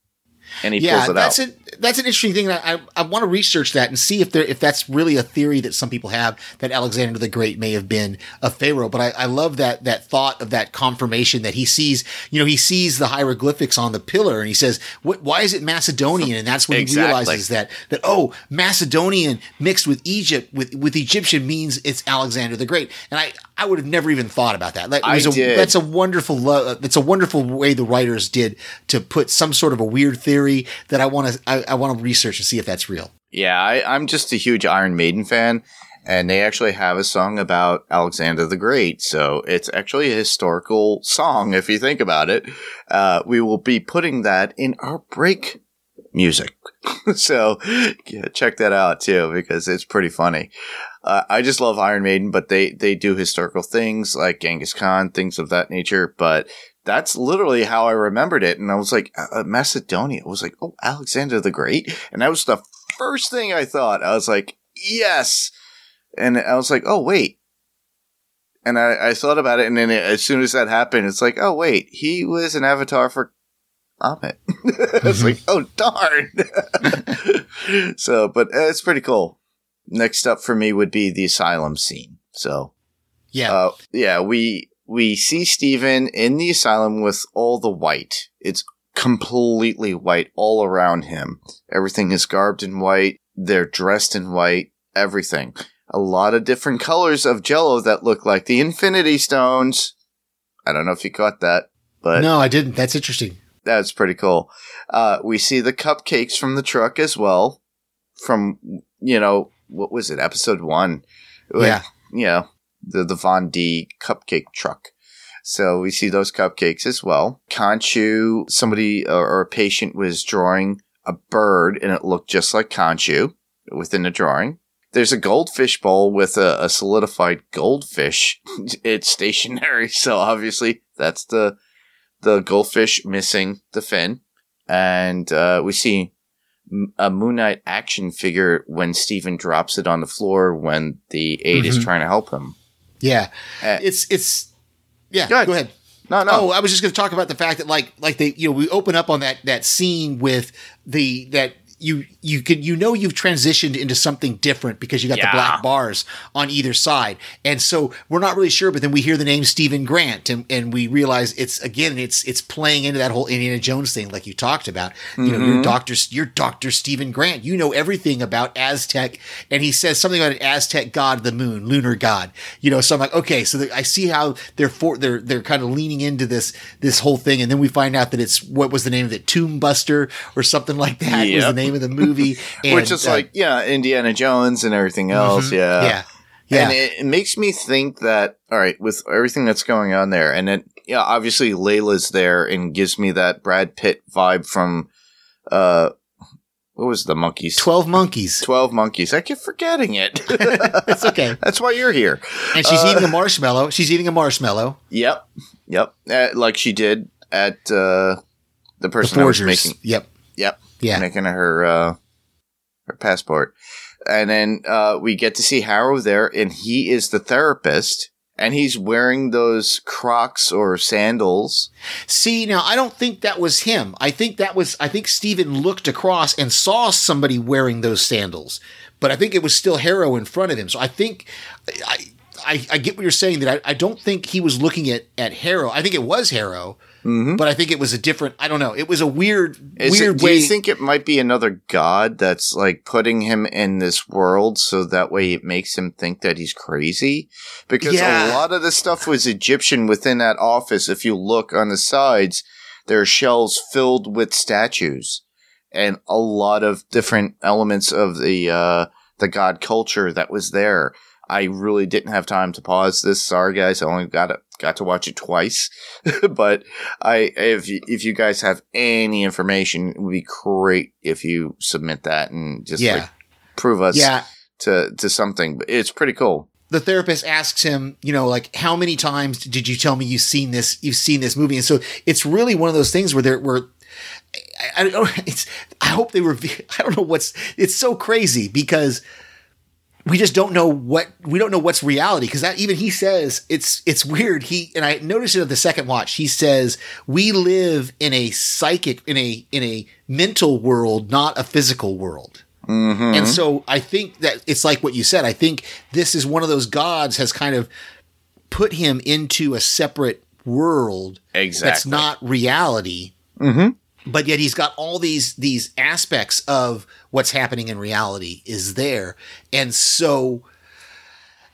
and he yeah, pulls it that's out. a that's an interesting thing. I I, I want to research that and see if there if that's really a theory that some people have that Alexander the Great may have been a pharaoh. But I, I love that that thought of that confirmation that he sees. You know, he sees the hieroglyphics on the pillar and he says, "What? Why is it Macedonian?" And that's when Exactly. he realizes that that oh, Macedonian mixed with Egypt with with Egyptian means it's Alexander the Great. And I I would have never even thought about that. That I a, did. That's a wonderful lo- that's a wonderful way the writers did to put some sort of a weird theory that I want to I, I want to research and see if that's real. Yeah, I, I'm just a huge Iron Maiden fan, and they actually have a song about Alexander the Great. So it's actually a historical song, if you think about it. Uh, we will be putting that in our break music. so yeah, check that out too, because it's pretty funny. Uh, I just love Iron Maiden, but they, they do historical things like Genghis Khan, things of that nature. But that's literally how I remembered it. And I was like, uh, Macedonia. I was like, oh, Alexander the Great. And that was the first thing I thought. I was like, yes. And I was like, oh, wait. And I, I thought about it. And then it, as soon as that happened, it's like, oh, wait, he was an avatar for Ammit. it's like, oh, darn. so, but uh, it's pretty cool. Next up for me would be the asylum scene. So, Yeah. uh, yeah, we we see Steven in the asylum with all the white. It's completely white all around him. Everything is garbed in white. They're dressed in white. Everything. A lot of different colors of jello that look like the Infinity Stones. I don't know if you caught that, but no, I didn't. That's interesting. that's pretty cool. Uh, we see the cupcakes from the truck as well. From you know what was it? Episode one. Like, Yeah. You know the the Von D cupcake truck. So we see those cupcakes as well. Khonshu, somebody or, or a patient was drawing a bird, and it looked just like Khonshu within the drawing. There's a goldfish bowl with a, a solidified goldfish. it's stationary, so obviously that's the the goldfish missing the fin, and uh, we see a Moon Knight action figure when Steven drops it on the floor when the aide is Mhm. trying to help him. Yeah. Uh, it's it's yeah, Go ahead. go ahead. No, no, Oh, I was just going to talk about the fact that like like they you know we open up on that that scene with the that you you can you know you've transitioned into something different because you got Yeah. the black bars on either side, and so we're not really sure. But then we hear the name Stephen Grant, and, and we realize it's again it's it's playing into that whole Indiana Jones thing, like you talked about. You know, Mm-hmm. you're Doctor you're Doctor Stephen Grant. You know everything about Aztec, and he says something about an Aztec god, of the moon, lunar god. You know, so I'm like, okay, so the, I see how they're for they're they're kind of leaning into this this whole thing, and then we find out that it's what was the name of it, Tomb Buster or something like that was the Yep. Name of the movie, and, which is uh, like yeah, Indiana Jones and everything else. Yeah, yeah, yeah. And it, it makes me think that all right, with everything that's going on there, and then yeah, obviously Layla's there and gives me that Brad Pitt vibe from uh, what was the monkeys? Twelve monkeys. Twelve monkeys. I keep forgetting it. It's okay. That's why you're here. And she's Uh, eating a marshmallow. She's eating a marshmallow. Yep, yep. Uh, like she did at uh, the The person that was making. Yep. Yep. Yeah. making her uh, her passport, and then uh, we get to see Harrow there, and he is the therapist, and he's wearing those Crocs or sandals. See, now I don't think that was him. I think that was, I think Steven looked across and saw somebody wearing those sandals, but I think it was still Harrow in front of him. So I think, I, I, I get what you're saying that I, I don't think he was looking at, at Harrow. I think it was Harrow, Mm-hmm. but I think it was a different, I don't know. It was a weird, Is weird it, do way. you think it might be another god that's like putting him in this world so that way it makes him think that he's crazy? Because Yeah. a lot of the stuff was Egyptian within that office. If you look on the sides, there are shelves filled with statues and a lot of different elements of the uh, the god culture that was there. I really didn't have time to pause this. Sorry, guys. I only got it, got to watch it twice. but I, if you, if you guys have any information, it would be great if you submit that and just Yeah. like prove us Yeah. to to something. But it's pretty cool. the therapist asks him, you know, like how many times did you tell me you've seen this? You've seen this movie, and so it's really one of those things where there where I, I don't. It's I hope they reveal. I don't know what's. It's so crazy because we just don't know what we don't know what's reality because that even he says it's it's weird. He and I noticed it at the second watch. He says we live in a psychic in a in a mental world, not a physical world. And so I think that it's like what you said. I think this is one of those gods has kind of put him into a separate world exactly. that's not reality. Mm-hmm. But yet he's got all these these aspects of what's happening in reality is there, and so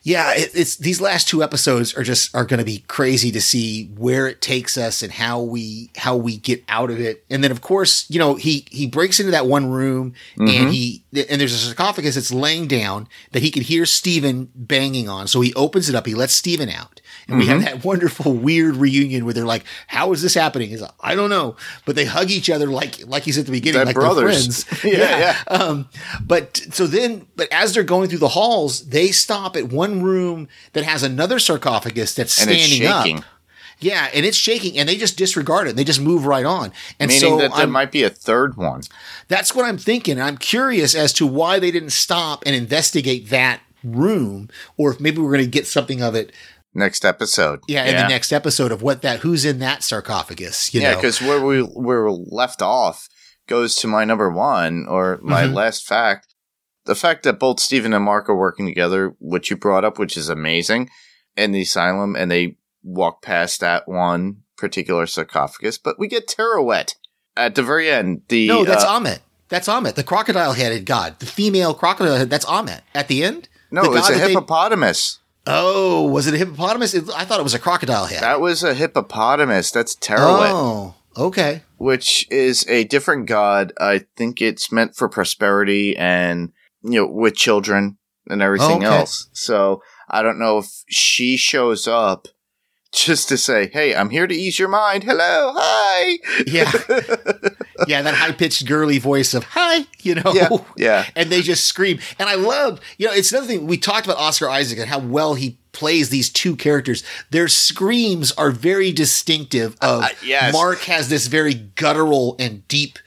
yeah, it, it's these last two episodes are just are going to be crazy to see where it takes us and how we how we get out of it. And then of course, you know, he he breaks into that one room and he and there's a sarcophagus that's laying down that he can hear Steven banging on. So he opens it up, he lets Steven out. And we have that wonderful weird reunion where they're like, "How is this happening?" He's like, "I don't know," but they hug each other like like he's at the beginning, They're like brothers. friends. Yeah, yeah. Um, but so then, but as they're going through the halls, they stop at one room that has another sarcophagus that's And it's standing shaking. up. Yeah, and it's shaking, and they just disregard it. They just move right on. And Meaning so that there I'm- might be a third one. that's what I'm thinking. I'm curious as to why they didn't stop and investigate that room, or if maybe we're going to get something of it. Next episode. Yeah, in the next episode of what that who's in that sarcophagus. You yeah, because where we where we're left off goes to my number one or my Mhm. last fact. The fact that both Stephen and Mark are working together, which you brought up, which is amazing, in the asylum, and they walk past that one particular sarcophagus, but we get Taweret at the very end. The no, that's uh, Ammit. That's Ammit, the crocodile-headed god, the female crocodile head. That's Ammit at the end. no, The it's god a that they- hippopotamus. Oh, was it a hippopotamus? It- I thought it was a crocodile head. That was a hippopotamus. That's Taweret. oh, okay. which is a different god. I think it's meant for prosperity and you know with children and everything Okay. else. So I don't know if she shows up just to say, "Hey, I'm here to ease your mind. Hello, hi." Yeah, yeah. That high-pitched, girly voice of "Hi," you know. yeah, yeah. and they just scream. And I love, you know, it's another thing we talked about Oscar Isaac and how well he plays these two characters. Their screams are very distinctive. Of Uh, yes. Mark has this very guttural and deep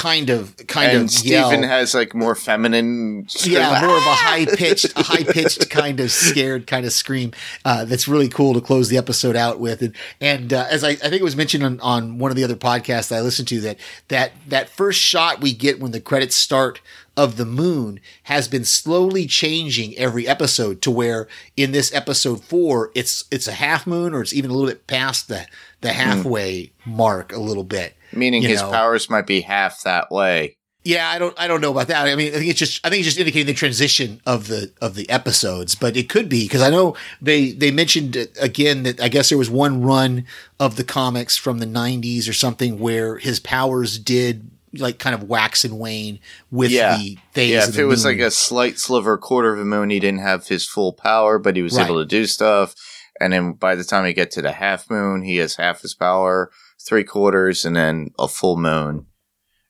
kind of kind and of Stephen has like more feminine. yeah, more of a high pitched, high pitched kind of scared kind of scream. Uh, that's really cool to close the episode out with. And, and uh, as I, I think it was mentioned on, on one of the other podcasts I listened to, that that that first shot we get when the credits start of the moon has been slowly changing every episode to where in this episode four, it's it's a half moon or it's even a little bit past the the halfway mark a little bit. Meaning his know. powers might be half that way. Yeah, I don't I don't know about that. I mean, I think it's just I think it's just indicating the transition of the of the episodes, but it could be because I know they they mentioned again that I guess there was one run of the comics from the 90s or something where his powers did like kind of wax and wane with Yeah. the phase Yeah, of if it was like a slight sliver, quarter of a moon, he didn't have his full power, but he was Right. able to do stuff. And then by the time he get to the half moon, he has half his power, three quarters, and then a full moon.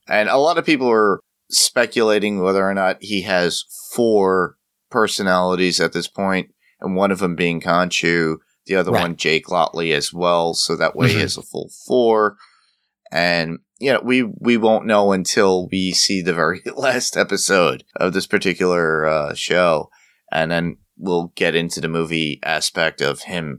And a lot of people are speculating whether or not he has four personalities at this point, and one of them being Khonshu, the other Right. one Jake Lockley as well. So that way he Mhm. has a full four. And you know, we we won't know until we see the very last episode of this particular uh, show, and then we'll get into the movie aspect of him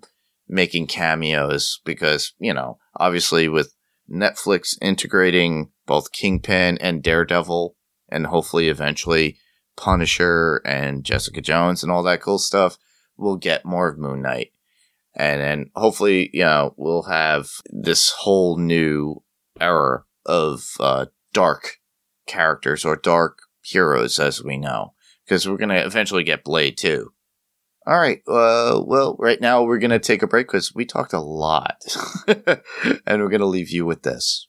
making cameos because you know, obviously with Netflix integrating both Kingpin and Daredevil, and hopefully eventually Punisher and Jessica Jones and all that cool stuff, we'll get more of Moon Knight. And then hopefully, you know, we'll have this whole new era of uh, dark characters or dark heroes as we know. Because we're going to eventually get Blade too. All right. Uh, well, right now we're going to take a break because we talked a lot. and we're going to leave you with this.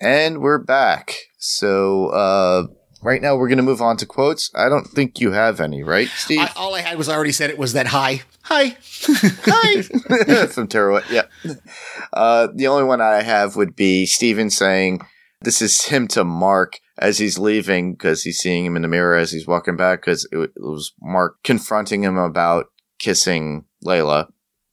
And we're back. So, uh, right now we're going to move on to quotes. I don't think you have any, right, Steve? I, all I had was I already said it was that hi. Hi. hi. From Taweret, yeah. Uh, the only one I have would be Steven saying, this is him to Mark as he's leaving because he's seeing him in the mirror as he's walking back because it, it was Mark confronting him about kissing Layla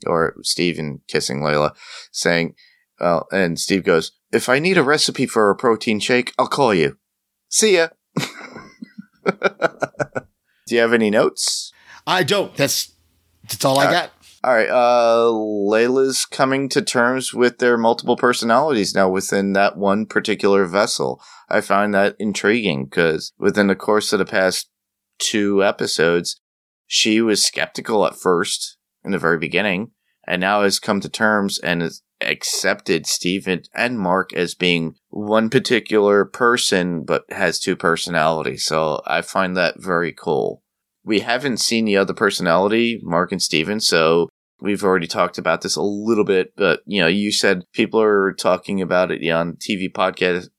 or Steven kissing Layla saying, well, and Steve goes, if I need a recipe for a protein shake, I'll call you. See ya. Do you have any notes? I don't. That's that's all I Uh, got. All right. Uh, Layla's coming to terms with their multiple personalities now within that one particular vessel. I find that intriguing because within the course of the past two episodes, she was skeptical at first in the very beginning and now has come to terms and has accepted Stephen and Mark as being one particular person but has two personalities. So I find that very cool. We haven't seen the other personality, Mark and Steven, so we've already talked about this a little bit, but you know, you said people are talking about it on TV podcast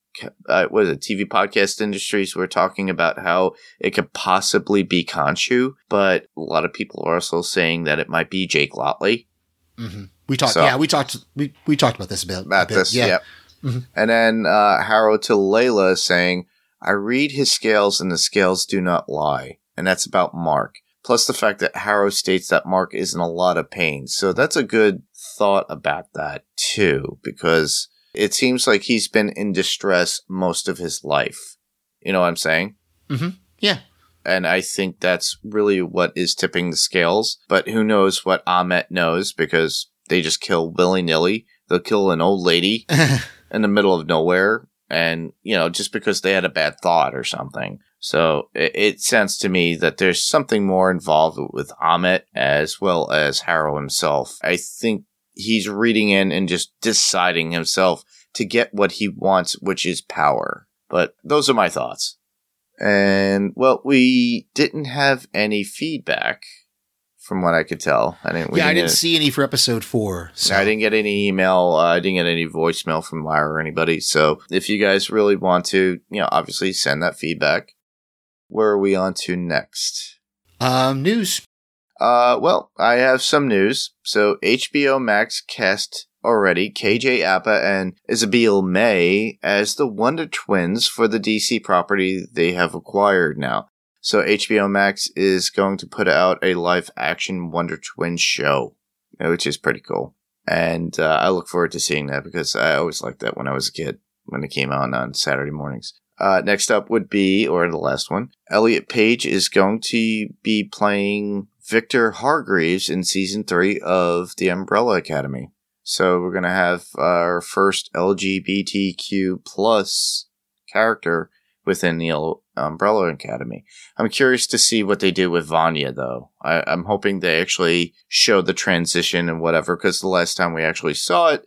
uh, what is it, TV podcast industries We're talking about how it could possibly be Khonshu, but a lot of people are also saying that it might be Jake Lockley. hmm We talked. So- yeah, we talked. We we talked about this a bit. a about bit, this. Yeah. Yep. Mhm. And then uh, Harrow to Layla saying, I read his scales and the scales do not lie. And that's about Mark. Plus the fact that Harrow states that Mark is in a lot of pain. So that's a good thought about that too, because it seems like he's been in distress most of his life. You know what I'm saying? Yeah. And I think that's really what is tipping the scales. But who knows what Ammit knows because they just kill willy nilly. They'll kill an old lady in the middle of nowhere and you know just because they had a bad thought or something. So it, it sounds to me that there's something more involved with Ammit as well as Harrow himself. I think he's reading in and just deciding himself to get what he wants which is power. But those are my thoughts. And well we didn't have any feedback from what i could tell i didn't yeah, I didn't see any for episode four. So I didn't get any email. Uh, I didn't get any voicemail from Lyra or anybody. So if you guys really want to, you know, obviously send that feedback. Where are we on to next? Um, news. Uh, well, I have some news. So HBO Max cast already KJ Appa and Isabel May as the Wonder Twins for the DC property they have acquired now. So HBO Max is going to put out a live action Wonder Twins show, which is pretty cool. And uh, I look forward to seeing that because I always liked that when I was a kid when it came on on Saturday mornings. Uh, next up would be, or the last one, Elliot Page is going to be playing Viktor Hargreeves in season three of The Umbrella Academy. So we're gonna have our first LGBTQ plus character within the Umbrella Academy. I'm curious to see what they do with Vanya, though. I- I'm hoping they actually show the transition and whatever, because the last time we actually saw it,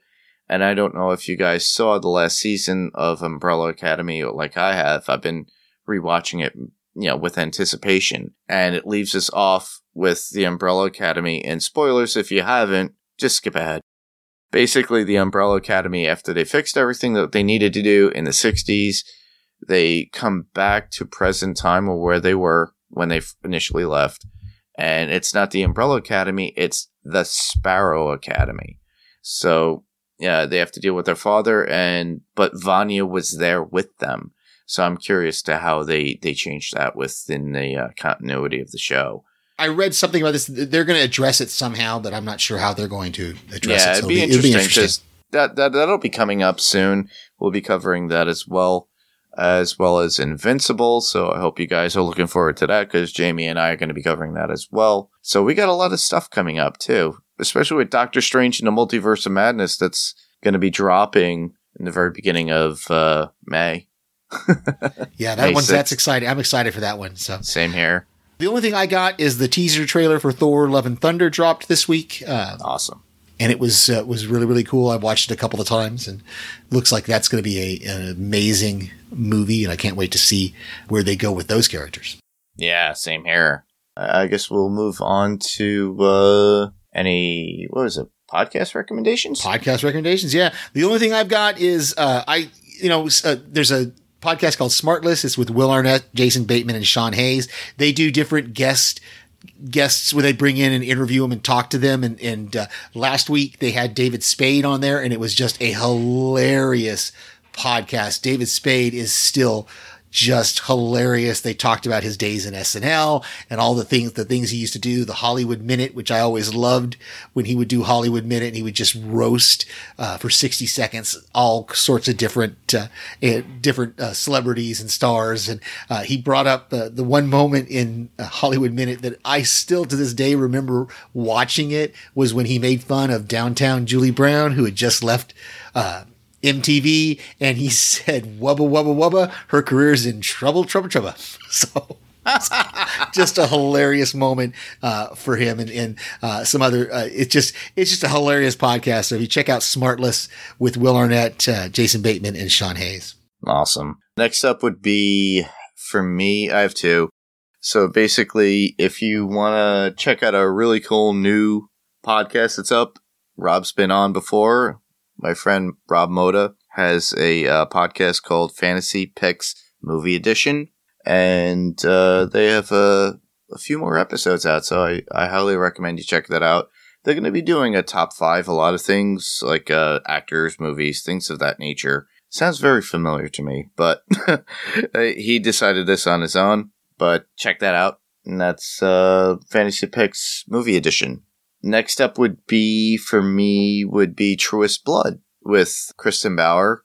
and I don't know if you guys saw the last season of Umbrella Academy like I have. I've been rewatching it, you know, with anticipation, and it leaves us off with the Umbrella Academy. And spoilers, if you haven't, just skip ahead. Basically, the Umbrella Academy, after they fixed everything that they needed to do in the 60s, they come back to present time or where they were when they initially left. And it's not the Umbrella Academy, it's the Sparrow Academy. So, yeah, they have to deal with their father and, but Vanya was there with them. So I'm curious to how they, they changed that within the uh, continuity of the show. I read something about this. They're going to address it somehow, but I'm not sure how they're going to address yeah, it. it'd So be, it'll interesting because that, that that'll be coming up soon. We'll be covering that as well, as well as Invincible. So I hope you guys are looking forward to that because Jamie and I are going to be covering that as well. So we got a lot of stuff coming up too, especially with Doctor Strange and the Multiverse of Madness. That's going to be dropping in the very beginning of uh, May. Yeah, that May one's 6th. that's exciting. I'm excited for that one. So Same here. the only thing I got is the teaser trailer for Thor: Love and Thunder dropped this week, uh, Awesome. And it was uh, was really really cool. I've watched it a couple of times, and looks like that's going to be a, an amazing movie, and I can't wait to see where they go with those characters. Yeah, same here. I guess we'll move on to uh, any what was it? Podcast recommendations. Podcast recommendations, yeah. The only thing I've got is uh, I you know, uh, there's a podcast called Smartless. It's with Will Arnett, Jason Bateman, and Sean Hayes. They do different guest guests where they bring in and interview them and talk to them. And, and uh, last week they had David Spade on there, and it was just a hilarious podcast. David Spade is still just hilarious. They talked about his days in SNL and all the things, the things he used to do, the Hollywood Minute, which I always loved when he would do Hollywood Minute and he would just roast, uh, for 60 seconds, all sorts of different, uh, eh, different, uh, celebrities and stars. And, uh, he brought up uh, the one moment in uh, Hollywood Minute that I still to this day remember watching it was when he made fun of downtown Julie Brown, who had just left, MTV and he said, wubba, wubba, wubba, her career's in trouble, trouble, trouble. So just a hilarious moment, uh, for him and, and, uh, some other, uh, it's just, it's just a hilarious podcast. So if you check out Smartless with Will Arnett, uh, Jason Bateman and Sean Hayes. Awesome. Next up would be for me, I have two. So basically, if you want to check out a really cool new podcast that's up, Rob's been on before my friend Rob Moda has a uh, podcast called Fantasy Picks Movie Edition, and uh, they have a, a, few more episodes out. So I, I highly recommend you check that out. They're going to be doing a top five, a lot of things like uh, actors, movies, things of that nature. Sounds very familiar to me, but he decided this on his own. But check that out. And that's uh, Fantasy Picks Movie Edition. Next up would be for me would be Truest Blood with Kristin Bauer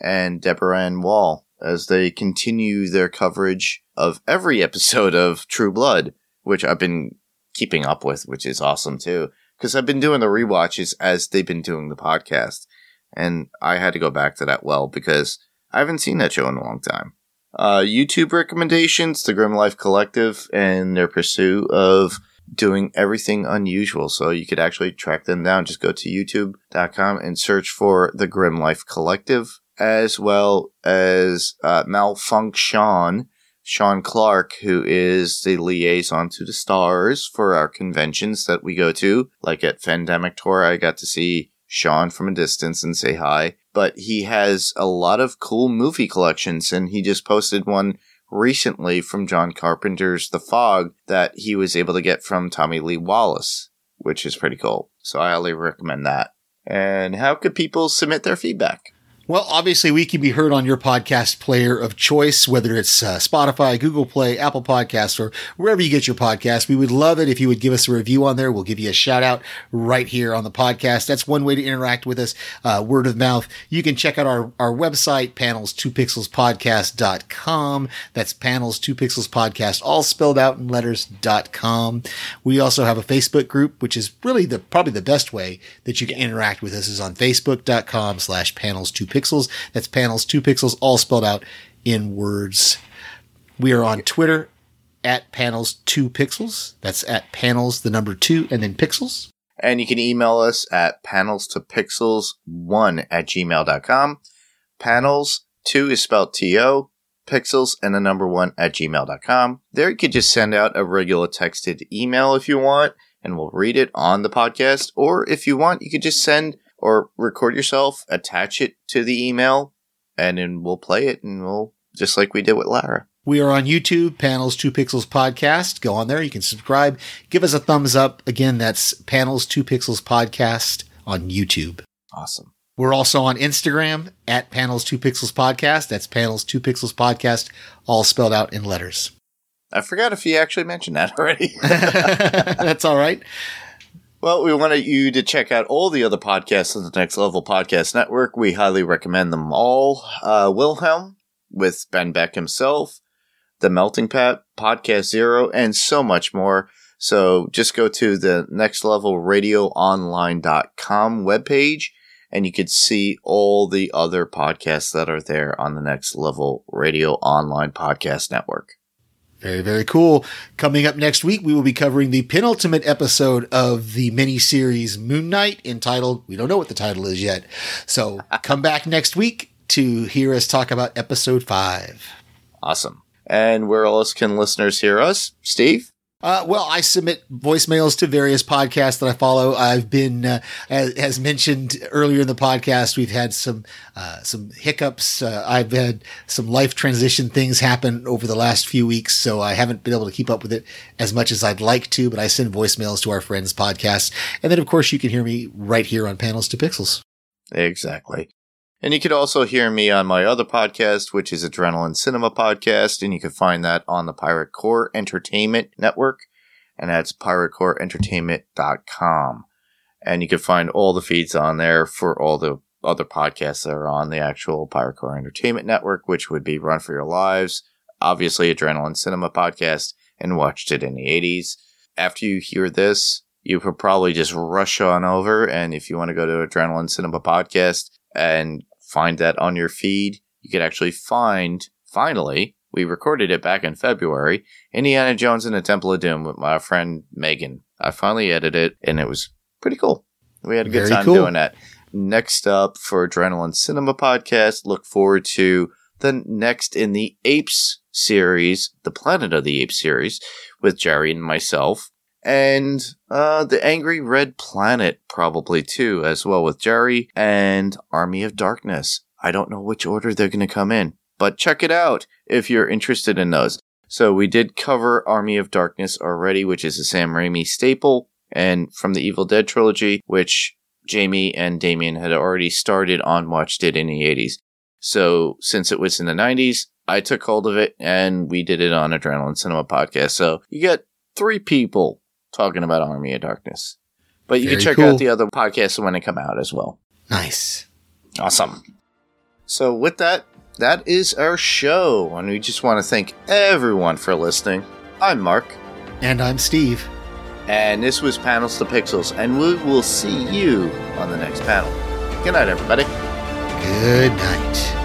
and Deborah Ann Woll as they continue their coverage of every episode of True Blood, which I've been keeping up with, which is awesome too. Because I've been doing the re-watches as they've been doing the podcast. And I had to go back to that well because I haven't seen that show in a long time. Uh, YouTube recommendations, The Grim Life Collective and their pursuit of doing everything unusual. So you could actually track them down. Just go to youtube.com and search for the Grim Life Collective, as well as uh, Malfunction. Sean Sean Clark, who is the liaison to the stars for our conventions that we go to. Like at Fandemic Tour, I got to see Sean from a distance and say hi. But he has a lot of cool movie collections, and he just posted one recently from John Carpenter's The Fog that he was able to get from Tommy Lee Wallace, which is pretty cool. So I highly recommend that. And how could people submit their feedback? Well, obviously, we can be heard on your podcast player of choice, whether it's uh, Spotify, Google Play, Apple Podcasts, or wherever you get your podcast. We would love it if you would give us a review on there. We'll give you a shout out right here on the podcast. That's one way to interact with us, uh, word of mouth. You can check out our, our website, panels2pixelspodcast.com. That's panels 2 pixels podcast, all spelled out in letters.com. We also have a Facebook group, which is really the, probably the best way that you can interact with us is on facebook.com slash panels 2 pixels. That's panels, two pixels, all spelled out in words. We are on Twitter at panels two pixels. That's at panels, the number two, and then pixels. And you can email us at panels to pixels one at gmail.com. Panels two is spelled T-O, pixels and the number one at gmail.com. There you could just send out a regular texted email if you want, and we'll read it on the podcast. Or if you want, you could just send or record yourself, attach it to the email, and then we'll play it and we'll just like we did with Lara. We are on YouTube, Panels 2 Pixels Podcast. Go on there. You can subscribe. Give us a thumbs up. Again, that's Panels 2 Pixels Podcast on YouTube. Awesome. We're also on Instagram at Panels 2 Pixels Podcast. That's Panels 2 Pixels Podcast, all spelled out in letters. I forgot if you actually mentioned that already. That's all right. Well, we wanted you to check out all the other podcasts on the Next Level Podcast Network. We highly recommend them all. Uh, Wilhelm with Ben Beck himself, The Melting Pot, Podcast Zero, and so much more. So just go to the Next Level Radio Online.com webpage and you could see all the other podcasts that are there on the Next Level Radio Online Podcast Network. Very, very cool. Coming up next week, we will be covering the penultimate episode of the miniseries Moon Knight entitled, we don't know what the title is yet. So come back next week to hear us talk about episode five. Awesome. And where else can listeners hear us? Steve? Uh, well, I submit voicemails to various podcasts that I follow. I've been, uh, as, as, mentioned earlier in the podcast, we've had some uh, some hiccups. Uh, I've had some life transition things happen over the last few weeks, so I haven't been able to keep up with it as much as I'd like to. But I send voicemails to our friends' podcasts, and then of course you can hear me right here on Panels to Pixels. Exactly. And you could also hear me on my other podcast, which is Adrenaline Cinema Podcast, and you can find that on the Pirate Core Entertainment Network, and that's piratecoreentertainment.com. And you can find all the feeds on there for all the other podcasts that are on the actual Pirate Core Entertainment Network, which would be Run for Your Lives, obviously Adrenaline Cinema Podcast, and Watched It in the 80s. After you hear this, you could probably just rush on over, and if you want to go to Adrenaline Cinema Podcast, and find that on your feed. You could actually find, finally, we recorded it back in February, Indiana Jones and the Temple of Doom with my friend Megan. I finally edited it and it was pretty cool. We had a good Very time cool. doing that. Next up for Adrenaline Cinema Podcast, look forward to the next in the Apes series, the Planet of the Apes series, with Jerry and myself and uh, the Angry Red Planet probably too, as well with Jerry and Army of Darkness. I don't know which order they're going to come in, but check it out if you're interested in those. So we did cover Army of Darkness already, which is a Sam Raimi staple, and from the Evil Dead trilogy, which Jamie and Damien had already started on Watched It in the 80s. So since it was in the 90s, I took hold of it and we did it on Adrenaline Cinema Podcast. So you get three people talking about Army of Darkness. But you Very can check cool. out the other podcasts when they come out as well. Nice. Awesome. So with that, that is our show. And we just want to thank everyone for listening. I'm Mark. And I'm Steve. And this was Panels to Pixels. And we will see you on the next panel. Good night, everybody. Good night.